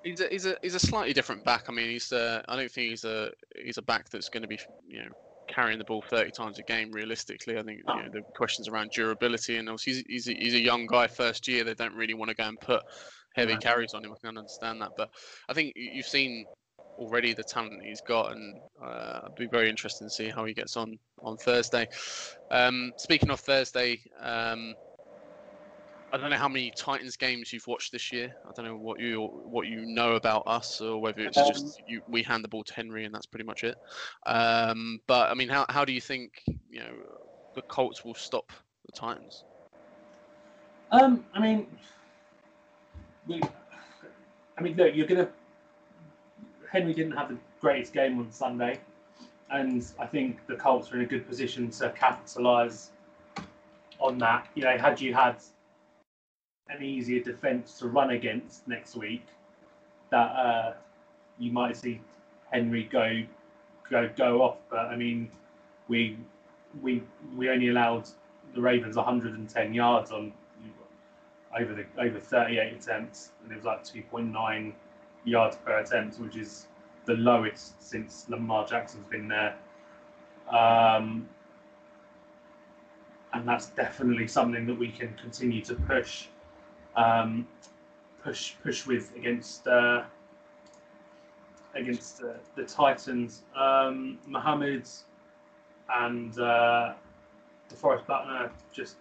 He's a, he's a he's a slightly different back. I mean, he's uh, I don't think he's a he's a back that's going to be you know carrying the ball 30 times a game realistically. I think you know, the questions around durability and obviously he's he's a, he's a young guy first year. They don't really want to go and put heavy Right. carries on him. I can understand that, but I think you- you've seen already the talent he's got, and uh, it'd be very interesting to see how he gets on on Thursday. Um, speaking of Thursday. Um, I don't know how many Titans games you've watched this year. I don't know what you what you know about us, or whether it's Um, just you, we hand the ball to Henry and that's pretty much it. Um, but I mean, how how do you think you know the Colts will stop the Titans? um, I mean, we, I mean, look, you're gonna. Henry didn't have the greatest game on Sunday, and I think the Colts are in a good position to capitalise on that. You know, had you had an easier defence to run against next week, that uh, you might see Henry go go go off. But I mean, we we we only allowed the Ravens 110 yards on over the over 38 attempts, and it was like 2.9 yards per attempt, which is the lowest since Lamar Jackson's been there. Um, and that's definitely something that we can continue to push, um, push, push with against uh, against uh, the Titans. Um, Muhammad and uh, DeForest Buckner just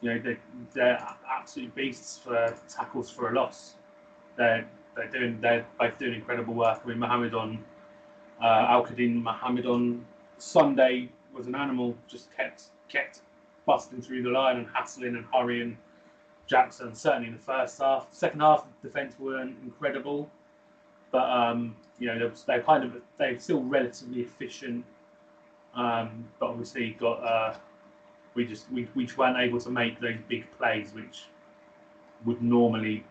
you know they they're absolute beasts for tackles for a loss. They're they're doing they're both doing incredible work. I mean Muhammad on uh, Al-Quadin Muhammad on Sunday was an animal, just kept kept busting through the line and hassling and hurrying Jackson. Certainly in the first half, second half the defense weren't incredible, but um, you know they're, they're kind of they're still relatively efficient. Um, but obviously got uh, we just we, we weren't able to make those big plays which would normally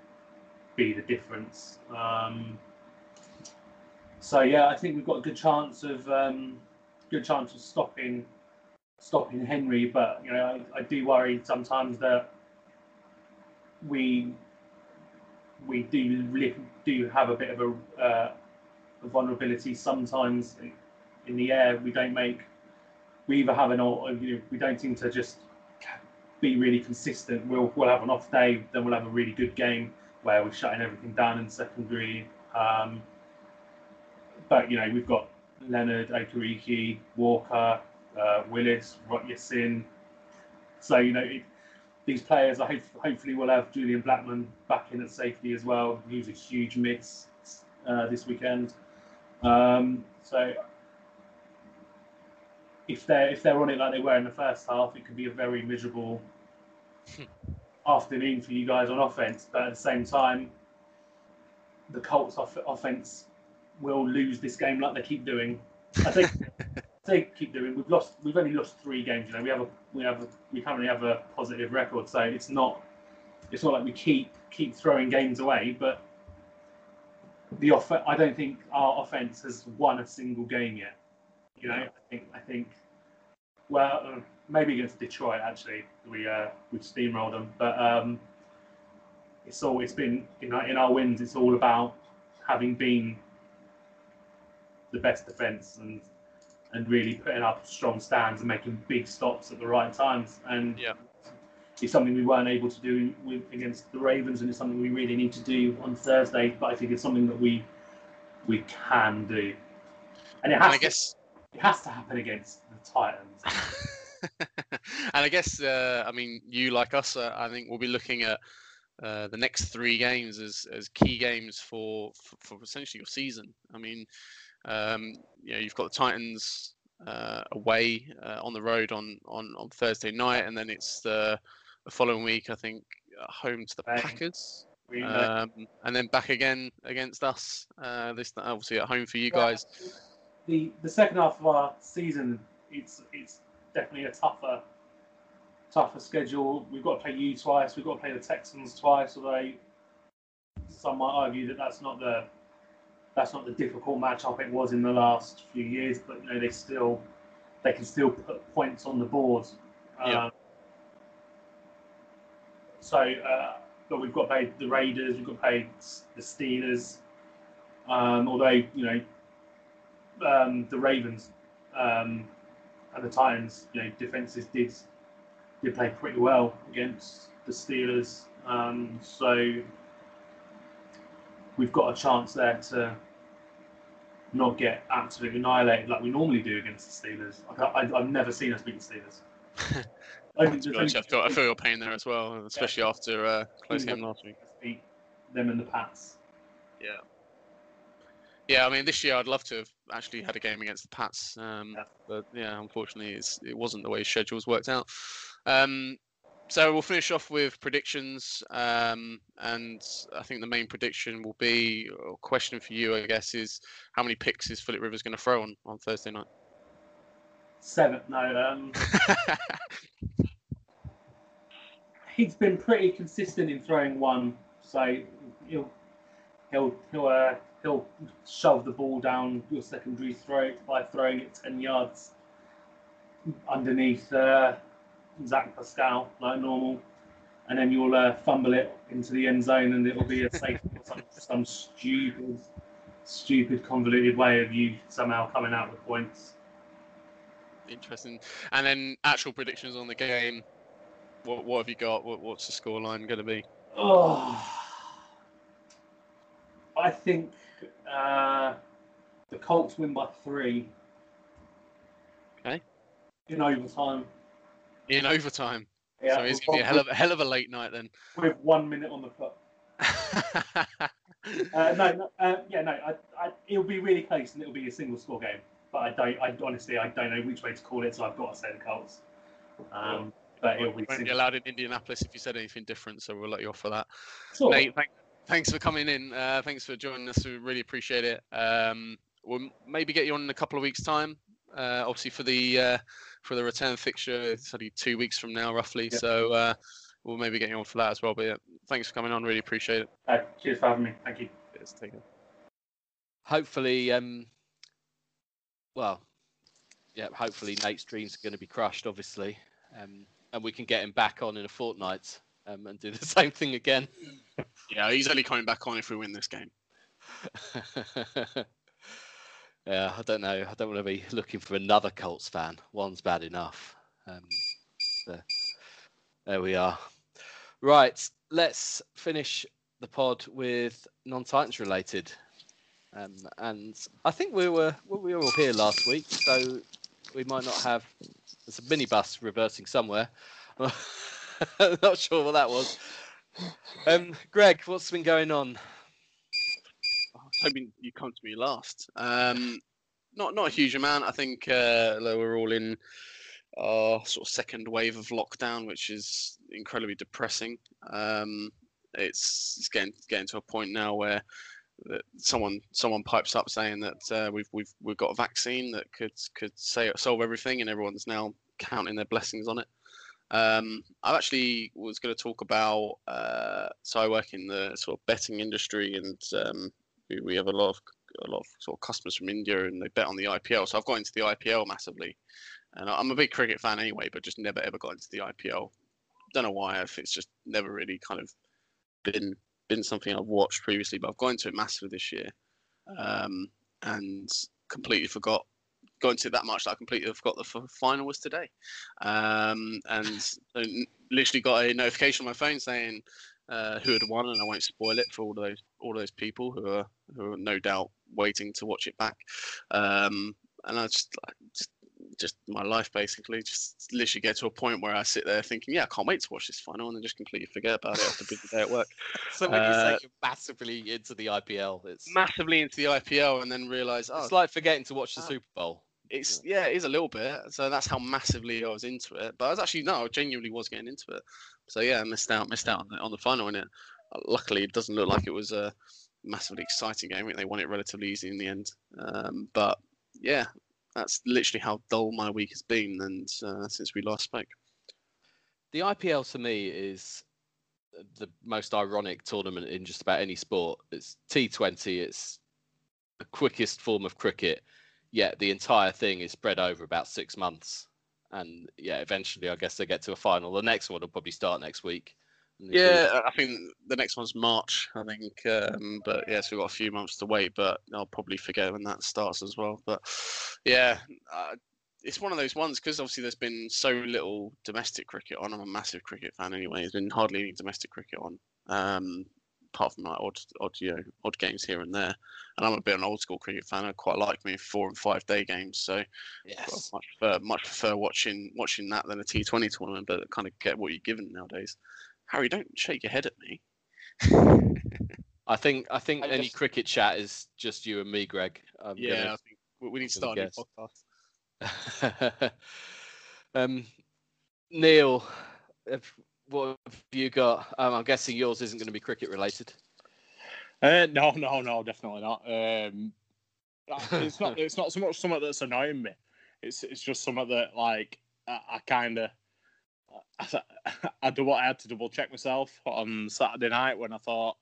be the difference. Um, so yeah, I think we've got a good chance of um, good chance of stopping stopping Henry, but you know I, I do worry sometimes that we we do really do have a bit of a, uh, a vulnerability sometimes in the air. We don't make we either have an or you know, we don't seem to just be really consistent. We'll we'll have an off day, then we'll have a really good game where we're shutting everything down in secondary. Um, but you know we've got Leonard, Okereke, Walker, uh, Willis, Rock Ya-Sin. So you know it, these players, I hope, hopefully will have Julian Blackmon back in at safety as well. He was a huge miss uh, this weekend. Um, so if they're if they're on it like they were in the first half, it could be a very miserable afternoon for you guys on offense. But at the same time, the Colts off- offense will lose this game like they keep doing. I think they keep doing. We've lost. We've only lost three games. You know, we have a we have a, we currently have a positive record, so it's not it's not like we keep keep throwing games away. But the off I don't think our offense has won a single game yet. You know, I think I think well uh, maybe against Detroit actually we uh, we steamrolled them, but um, it's all it's been in our, in our wins. It's all about having been the best defense and and really putting up strong stands and making big stops at the right times. And Yeah. it's something we weren't able to do with, against the Ravens, and it's something we really need to do on Thursday. But I think it's something that we we can do, and it And has I to, guess it has to happen against the Titans. and I guess uh, I mean you like us. Uh, I think we'll be looking at uh, the next three games as as key games for for, for essentially your season. I mean, um, you know, you've got the Titans uh, away uh, on the road on, on on Thursday night, and then it's the, the following week. I think home to the Bang. Packers. Um, and then back again against us. Uh, this obviously at home for you Yeah. guys. the the second half of our season, it's it's definitely a tougher tougher schedule. We've got to play you twice. We've got to play the Texans twice. Although some might argue that that's not the that's not the difficult matchup it was in the last few years. But you know they still they can still put points on the board. Yeah. Um, so, uh, but we've got the Raiders. We've got the Steelers. Um, although you know um, the Ravens um, and the Titans, you know, defenses did did play pretty well against the Steelers. Um, so we've got a chance there to not get absolutely annihilated like we normally do against the Steelers. I, I, I've never seen us beat the Steelers. Be honest, I feel, I feel your pain there as well, especially after uh, close game last week. beat them and the Pats. Yeah, Yeah, I mean, this year I'd love to have actually had a game against the Pats, um, Yeah. but yeah, unfortunately, it's, it wasn't the way schedules worked out. Um, so we'll finish off with predictions, um, and I think the main prediction will be, or question for you, I guess, is how many picks is Philip Rivers going to throw on on Thursday night? Seven, no, um, he's been pretty consistent in throwing one, so he'll he'll he'll uh, he'll shove the ball down your secondary throat by throwing it 10 yards underneath uh, Zach Pascal, like normal. And then you'll uh, fumble it into the end zone and it'll be a safe or some, some stupid, stupid, convoluted way of you somehow coming out with points. Interesting. And then actual predictions on the game. What what have you got? What, what's the scoreline going to be? Oh, I think uh, the Colts win by three. Okay. In overtime. In overtime. Yeah, so it's to be a hell of a hell of a late night then. with one minute on the clock. Uh, no, no uh, yeah, no. I, I, it'll be really close and it'll be a single score game. But I don't. I honestly, I don't know which way to call it, so I've got to say the Colts. Um, but it'll be won't be allowed in Indianapolis if you said anything different, so we'll let you off for that. Sure. Nate, thank, thanks for coming in. Uh, thanks for joining us. We really appreciate it. Um, we'll maybe get you on in a couple of weeks' time. Uh, obviously for the uh, for the return fixture, it's only two weeks from now, roughly. Yeah. So uh, we'll maybe get you on for that as well. But yeah, thanks for coming on. Really appreciate it. Uh, cheers for having me. Thank you. Cheers, take hopefully, um, well, yeah, hopefully Nate's dreams are going to be crushed, obviously, um, and we can get him back on in a fortnight um, and do the same thing again. Yeah, he's only coming back on if we win this game. yeah, I don't know. I don't want to be looking for another Colts fan. One's bad enough. Um, there we are. Right, let's finish the pod with non-Titans related. Um, and I think we were we were all here last week, so we might not have. There's a minibus reversing somewhere. not sure what that was. Um, Greg, what's been going on? Hoping you come to me last. Um, not not a huge amount. I think uh, we're all in our sort of second wave of lockdown, which is incredibly depressing. Um, it's, it's getting getting to a point now where someone someone pipes up saying that uh, we've we've we've got a vaccine that could could say solve everything, and everyone's now counting their blessings on it. Um, I actually was going to talk about. Uh, so I work in the sort of betting industry, and um, we, we have a lot of a lot of sort of customers from India, and they bet on the IPL. So I've got into the IPL massively, and I'm a big cricket fan anyway, but just never ever got into the IPL. Don't know why. If it's just never really kind of been been something I've watched previously, but I've got into it massively this year, um, and completely forgot. Got into it that much that I completely forgot the f- final was today, um, and literally got a notification on my phone saying uh, who had won, and I won't spoil it for all those all those people who are who are no doubt waiting to watch it back. Um, and I just, just just my life basically just literally get to a point where I sit there thinking, yeah, I can't wait to watch this final, and then just completely forget about it after a busy day at work. So when you Uh, say you're massively into the IPL, it's Massively into the IPL, and then realise, oh, it's like forgetting to watch the Ah. Super Bowl. it's yeah, it is a little bit. So that's how massively I was into it. But I was actually no, I genuinely was getting into it. So yeah, I missed out, missed out on the, on the final in it. Luckily, it doesn't look like it was a massively exciting game. I they won it relatively easy in the end. Um, but yeah, that's literally how dull my week has been, and uh, since we last spoke. The IPL to me is the most ironic tournament in just about any sport. It's T20. It's the quickest form of cricket, yet the entire thing is spread over about six months. And yeah, eventually, I guess they get to a final. The next one will probably start next week. Yeah, I think the next one's March, I think. Um, but yeah, so we've got a few months to wait, but I'll probably forget when that starts as well. But yeah, uh, it's one of those ones because obviously there's been so little domestic cricket on. I'm a massive cricket fan anyway. There's been hardly any domestic cricket on, um, apart from like odd, odd, you know, odd games here and there. And I'm a bit of an old school cricket fan. I quite like me four and five day games. So well, yes. much prefer much prefer watching watching that than a T20 tournament, but kind of get what you're given nowadays. Harry, don't shake your head at me. I think I think I any just- cricket chat is just you and me, Greg. I'm yeah, gonna- I think we, we need to start a new podcast. um, Neil, if, what have you got? Um, I'm guessing yours isn't going to be cricket related. Uh, no, no, no, definitely not. Um, it's not. It's not so much something that's annoying me. It's it's just something that like I, I kind of. I, I do what I had to double check myself on Saturday night when I thought,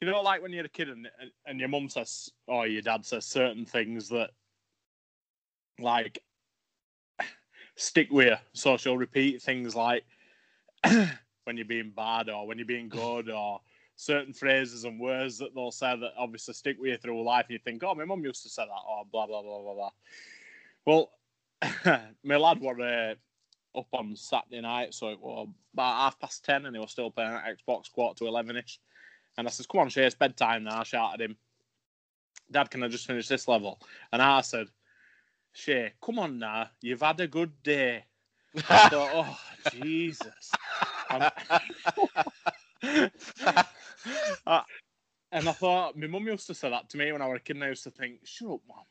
you know, like when you're a kid and and your mum says or your dad says certain things that like stick with you. So she'll repeat things like when you're being bad or when you're being good or certain phrases and words that they'll say that obviously stick with you through life. And you think, oh, my mum used to say that or blah blah blah blah blah. Well, my lad were uh, up on Saturday night, so it was about half past ten, and he was still playing Xbox quarter to eleven ish. And I says, "Come on, Shay, it's bedtime now." I shouted him, "Dad, can I just finish this level?" And I said, "Shay, come on now, you've had a good day." I thought, "Oh Jesus." I, and I thought, my mum used to say that to me when I was a kid, and I used to think, shut up, mum.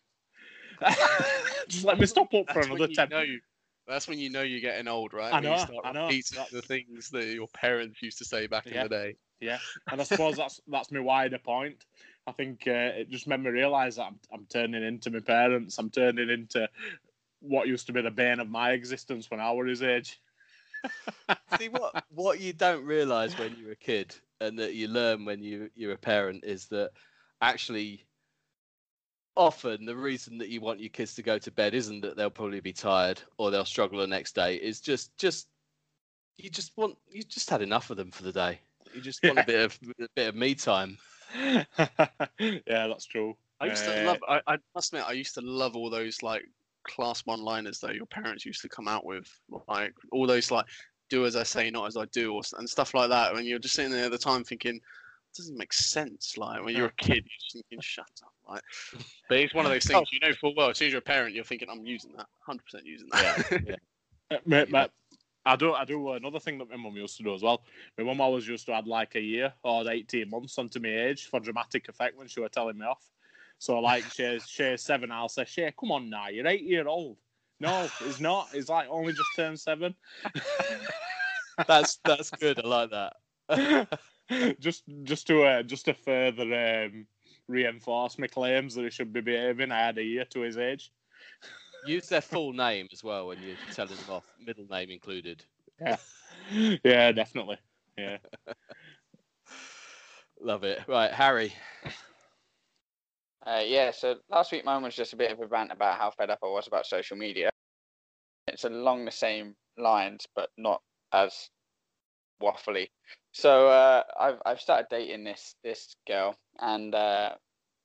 Just let me stop up for That's another when 10 know, That's when you know you're getting old, right? I When know, you start I know. repeating the things that your parents used to say back Yeah. in the day. Yeah, and I suppose that's that's my wider point. I think uh, it just made me realise that I'm, I'm turning into my parents. I'm turning into what used to be the bane of my existence when I was his age. See what what you don't realise when you're a kid, and that you learn when you you're a parent, is that actually often the reason that you want your kids to go to bed isn't that they'll probably be tired or they'll struggle the next day. Is just just you just want you just had enough of them for the day. You just want Yeah. a bit of a bit of me time. yeah, that's true. I used to Uh, love. I, I must admit, I used to love all those like class one-liners that your parents used to come out with, like all those like "do as I say, not as I do" or and stuff like that. When you're just sitting there at the time thinking, it doesn't make sense. Like when you're a kid, you're just thinking, "Shut up!" Like, but it's one of those things you know full well. As soon as you're a parent, you're thinking, "I'm using that, 100 percent using that." Uh, ma- ma- I do. I do another thing that my mum used to do as well. My mum always used to add like a year or eighteen months onto my age for dramatic effect when she were telling me off. So like she's she's seven, I'll say, Shay, come on now, you're eight year old. No, he's not. He's like only just turned seven. That's that's good. I like that. just just to uh, just to further um, reinforce my claims that he should be behaving. I had a year to his age. Use their full name as well when you're telling them off, middle name included. Yeah, yeah, definitely. Yeah. Love it. Right, Harry. Uh, yeah, so last week mine was just a bit of a rant about how fed up I was about social media. It's along the same lines, but not as waffly. So uh, I've I've started dating this this girl, and uh,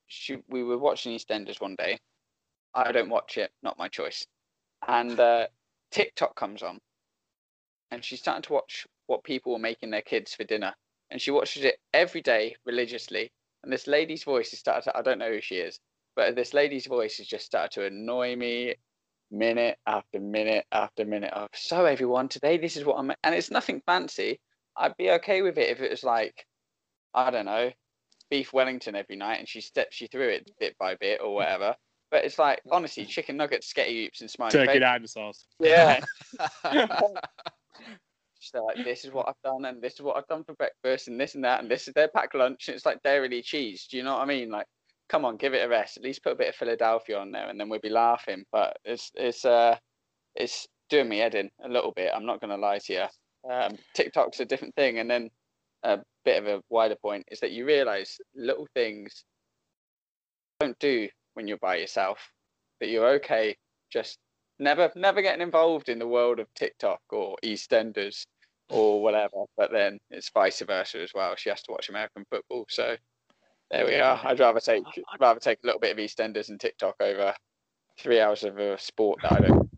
she we were watching EastEnders one day. I don't watch it, not my choice. And uh, TikTok comes on, and she's starting to watch what people were making their kids for dinner, and she watches it every day religiously and this lady's voice has started to, I don't know who she is, but this lady's voice has just started to annoy me minute after minute after minute of so everyone today this is what I'm and it's nothing fancy. I'd be okay with it if it was like I don't know, beef Wellington every night and she steps you through it bit by bit or whatever. But it's like honestly, chicken nuggets, sketty oops, and smiley Turkey dinosaurs. Yeah. She's like, this is what I've done, and this is what I've done for breakfast, and this and that, and this is their packed lunch. And it's like dairy cheese. Do you know what I mean? Like, come on, give it a rest. At least put a bit of Philadelphia on there, and then we'll be laughing. But it's it's uh it's doing me head in a little bit. I'm not gonna lie to you. Um, TikTok's a different thing, and then a bit of a wider point is that you realise little things don't do when you're by yourself. That you're okay just never never getting involved in the world of TikTok or EastEnders or whatever. But then it's vice versa as well. She has to watch American football, so there we are. I'd rather take rather take a little bit of EastEnders and TikTok over three hours of a sport that I don't.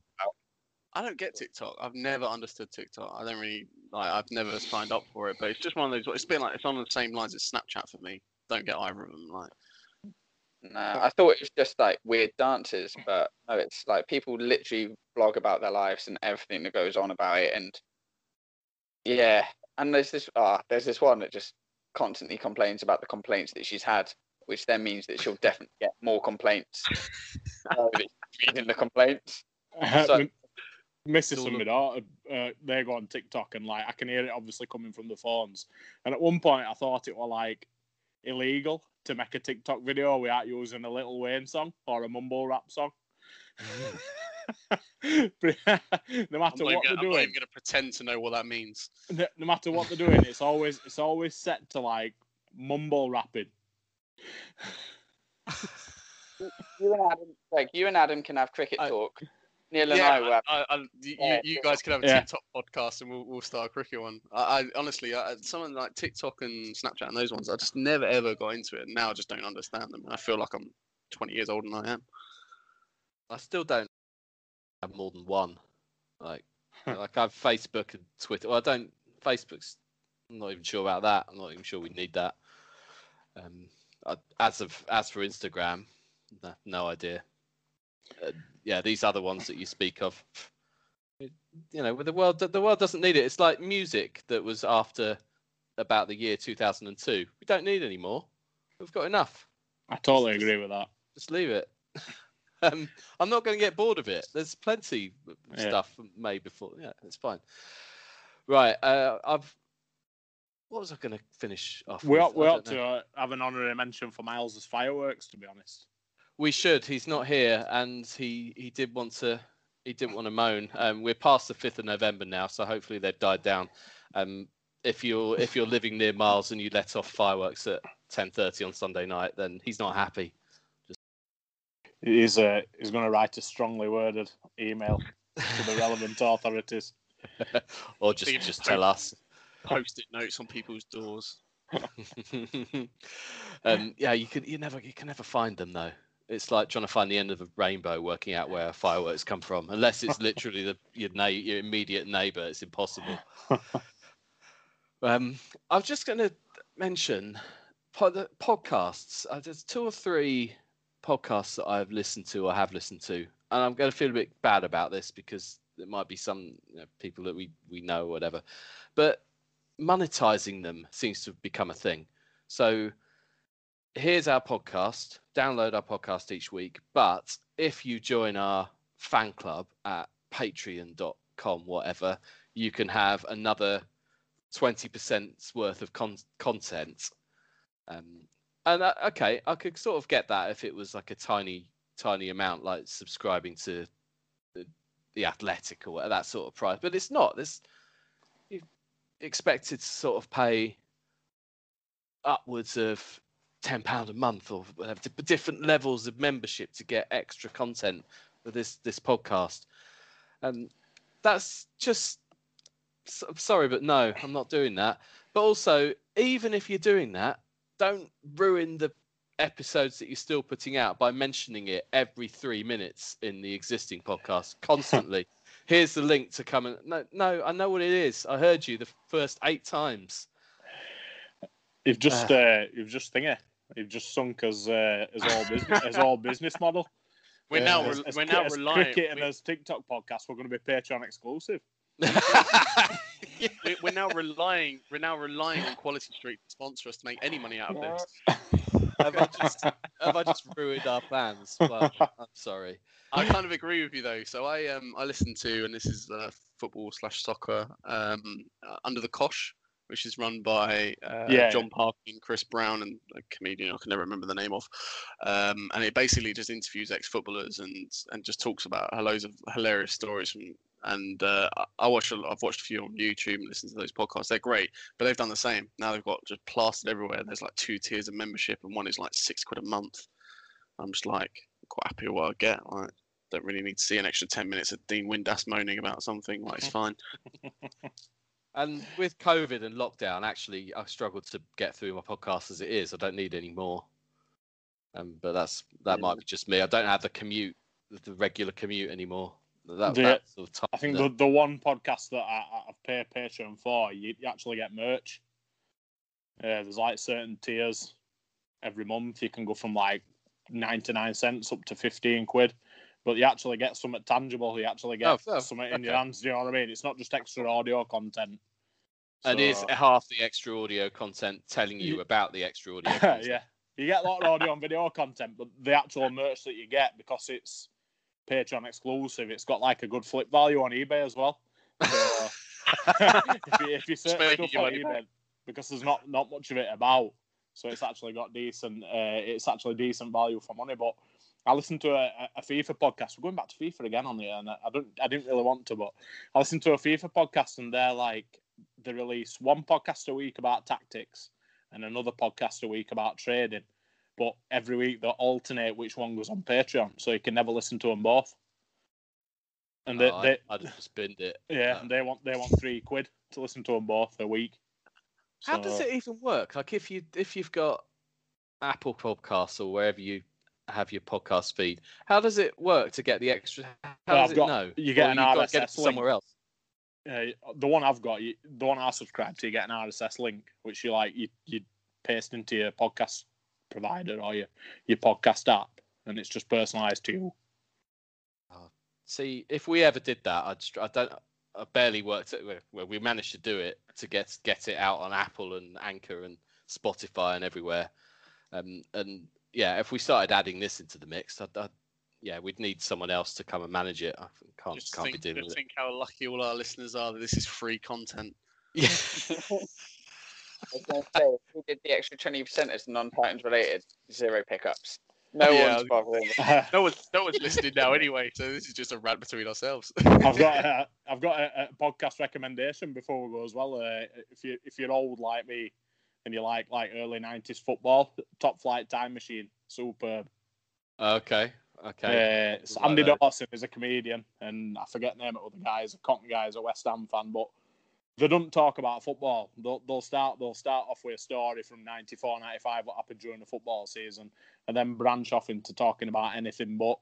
I don't get TikTok. I've never understood TikTok. I don't really like. I've never signed up for it, but it's just one of those. It's been like it's on the same lines as Snapchat for me. Don't get either of them. Like Nah, I thought it was just like weird dances, but no, it's like people literally blog about their lives and everything that goes on about it, and yeah, and there's this ah, there's this one that just constantly complains about the complaints that she's had, which then means that she'll definitely get more complaints. uh, reading the complaints. So- Still and my look- daughter, uh, they go on TikTok and like I can hear it obviously coming from the phones. And at one point, I thought it was like illegal to make a TikTok video without using a Little Wayne song or a mumble rap song. no matter not, even what gonna, they're I'm not doing, even gonna pretend to know what that means. no no matter what they're doing, it's always it's always set to like mumble rapping. You and Adam, Greg, you and Adam can have cricket I- talk. Neil and yeah, I will have. I, I, you, Yeah, you sure. guys can have a Yeah. TikTok podcast and we'll, we'll start a cricket one. I, I honestly, I, someone like TikTok and Snapchat and those ones, I just never ever got into it. Now I just don't understand them. I feel like I'm 20 years older than I am. I still don't have more than one. Like, like I have Facebook and Twitter. Well, I don't. Facebook's. I'm not even sure about that. I'm not even sure we need that. Um, I, as of as for Instagram, no, no idea. Uh, yeah, these other ones that you speak of, it- you know, with the world, the world doesn't need it. It's like music that was after about the year 2002. We don't need any more. We've got enough I totally agree with that. just leave it. um, I'm not going to get bored of it. There's plenty of Yeah. stuff made before. Yeah, it's fine. Right. Uh, I've. What was I going to finish off? We with? ought, we I ought know. to uh, have an honorary mention for Miles's fireworks, to be honest. We should. He's not here, and he he did want to. He didn't want to moan. Um, we're past the fifth of November now, so hopefully they've died down. Um, if you're if you're living near Miles and you let off fireworks at 10:30 on Sunday night, then he's not happy. He's uh, he's going to write a strongly worded email to the relevant authorities. or just just just tell us. Post-it notes on people's doors. um, yeah, you can you never you can never find them though. It's like trying to find the end of a rainbow, working out where fireworks come from. Unless it's literally the your na- your immediate neighbour, it's impossible. um, I'm just going to mention po- the podcasts. Uh, there's two or three podcasts that I've listened to or have listened to, and I'm going to feel a bit bad about this because there might be some you know, people that we we know or whatever, but monetizing them seems to have become a thing. So here's our podcast. Download our podcast each week. But if you join our fan club at patreon.com, whatever, you can have another 20% worth of con- content. Um, and uh, okay, I could sort of get that if it was like a tiny, tiny amount, like subscribing to the, the Athletic or whatever, that sort of price. But it's not. This you expected to sort of pay upwards of ten pound a month or whatever, different levels of membership to get extra content for this this podcast, and that's just. I'm sorry, but no, I'm not doing that. But also, even if you're doing that, don't ruin the episodes that you're still putting out by mentioning it every three minutes in the existing podcast constantly. Here's the link to come and no, no, I know what it is. I heard you the first eight times. You've just Ah. uh, you've just thingy. You've just sunk as uh, as all business as all business model. We're Uh, now as, as, we're now as relying cricket and we- as TikTok podcast. We're going to be Patreon exclusive. We- we're now relying we're now relying on Quality Street to sponsor us to make any money out of this. have, I just, have I just ruined our plans? Well, I'm sorry. I kind of agree with you though. So I um I listen to and this is uh, football slash soccer um uh, under the Cosh, which is run by uh, Yeah. Jon Parkin, and Chris Brown, and a comedian I can never remember the name of. Um, and it basically just interviews ex footballers and and just talks about loads of hilarious stories from. And uh, I- I watch a lot, I've watched a few on YouTube and listened to those podcasts. They're great, but they've done the same. Now they've got just plastered everywhere. There's like two tiers of membership, and one is like six quid a month. I'm just like quite happy with what I get. Like, don't really need to see an extra 10 minutes of Dean Windass moaning about something. Like, it's fine. And with COVID and lockdown, actually, I struggled to get through my podcast as it is. I don't need any more. Um, but that's that might be just me. I don't have the commute, the regular commute anymore. That, The- that sort of I think the, the one podcast that I, I've paid Patreon for, you, you actually get merch. Uh, there's like certain tiers every month. You can go from like 99 cents up to 15 quid, but you actually get something tangible. You actually get Oh, something in your okay. hands. Do you know what I mean? It's not just extra audio content. and is half the extra audio content telling you about the extra audio content. yeah. You get a lot of audio and video content, but the actual merch that you get, because it's Patreon exclusive, it's got like a good flip value on eBay as well. So, if, you, if you search making stuff on eBay, because there's not not much of it about, so it's actually got decent. Uh, it's actually decent value for money. But I listened to a, a FIFA podcast. We're going back to FIFA again on the and I don't I didn't really want to, but I listened to a FIFA podcast and they're like they release one podcast a week about tactics and another podcast a week about trading. But every week they alternate which one goes on Patreon, so you can never listen to them both. And they, Oh, they I, have just binned it. yeah, Uh, and they want they want three quid to listen to them both a week. How does it even work? Like if you if you've got Apple Podcasts or wherever you have your podcast feed, how does it work to get the extra? How Well, does I've it got- know? you get Or an to get RSS somewhere else. uh, the one I've got, you, the one I subscribe to, you get an RSS link, which you like you you paste into your podcast provider or your your podcast app, and it's just personalised to you. See, if we ever did that, I'd I don't. I barely worked it. Well, we managed to do it to get get it out on Apple and Anchor and Spotify and everywhere. Um, and yeah, if we started adding this into the mix, I'd, I'd, yeah, we'd need someone else to come and manage it. I can't Just can't think, be dealing just with think how lucky all our listeners are that this is free content. it. I was going to say, if we did the extra 20% as non-Titans related, zero pickups. No Yeah, one's bothering. I've No one's no one's listening now anyway, so this is just a rant between ourselves. I've got a, I've got a, a podcast recommendation before we go as well. Uh, if you if you're old like me and you like like early '90s football, Top Flight Time Machine, superb. okay, okay. Uh, it's Andy those. Dawson is a comedian, and I forget the name of the guys. A Cotton guy, he's a West Ham fan, but they don't talk about football. They'll, they'll start they'll start off with a story from 94, 95, what happened during the football season, and then branch off into talking about anything but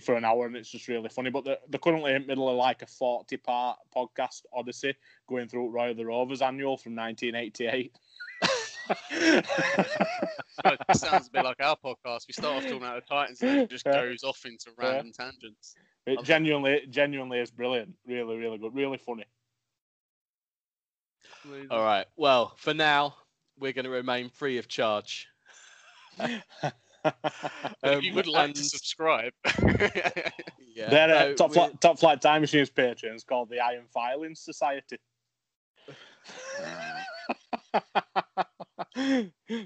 for an hour, and it's just really funny. But they're, they're currently in the middle of like a 40 part podcast odyssey going through Roy of the Rovers annual from 1988. it sounds a bit like our podcast. We start off talking about the Titans and it just Yeah. goes off into random tangents. It genuinely, genuinely is brilliant. Really, really good. Really funny. All right. Well, for now, we're going to remain free of charge. But if you Um, would like to subscribe, Yeah. Their uh, no, top, we- flight, top flight time machines Patreon is called the Iron Filing Society.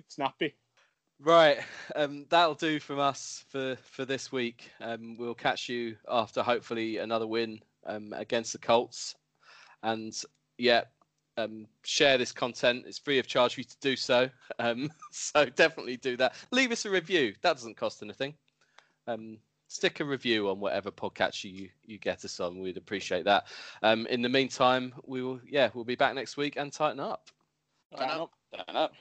Snappy. Right, um, that'll do from us for for this week. Um, we'll catch you after hopefully another win um, against the Colts, and yeah, um, share this content. It's free of charge for you to do so. Um, so definitely do that. Leave us a review. That doesn't cost anything. Um, stick a review on whatever podcast you you get us on. We'd appreciate that. Um, in the meantime, we will yeah we'll be back next week and Titan Up. I know. Turn up.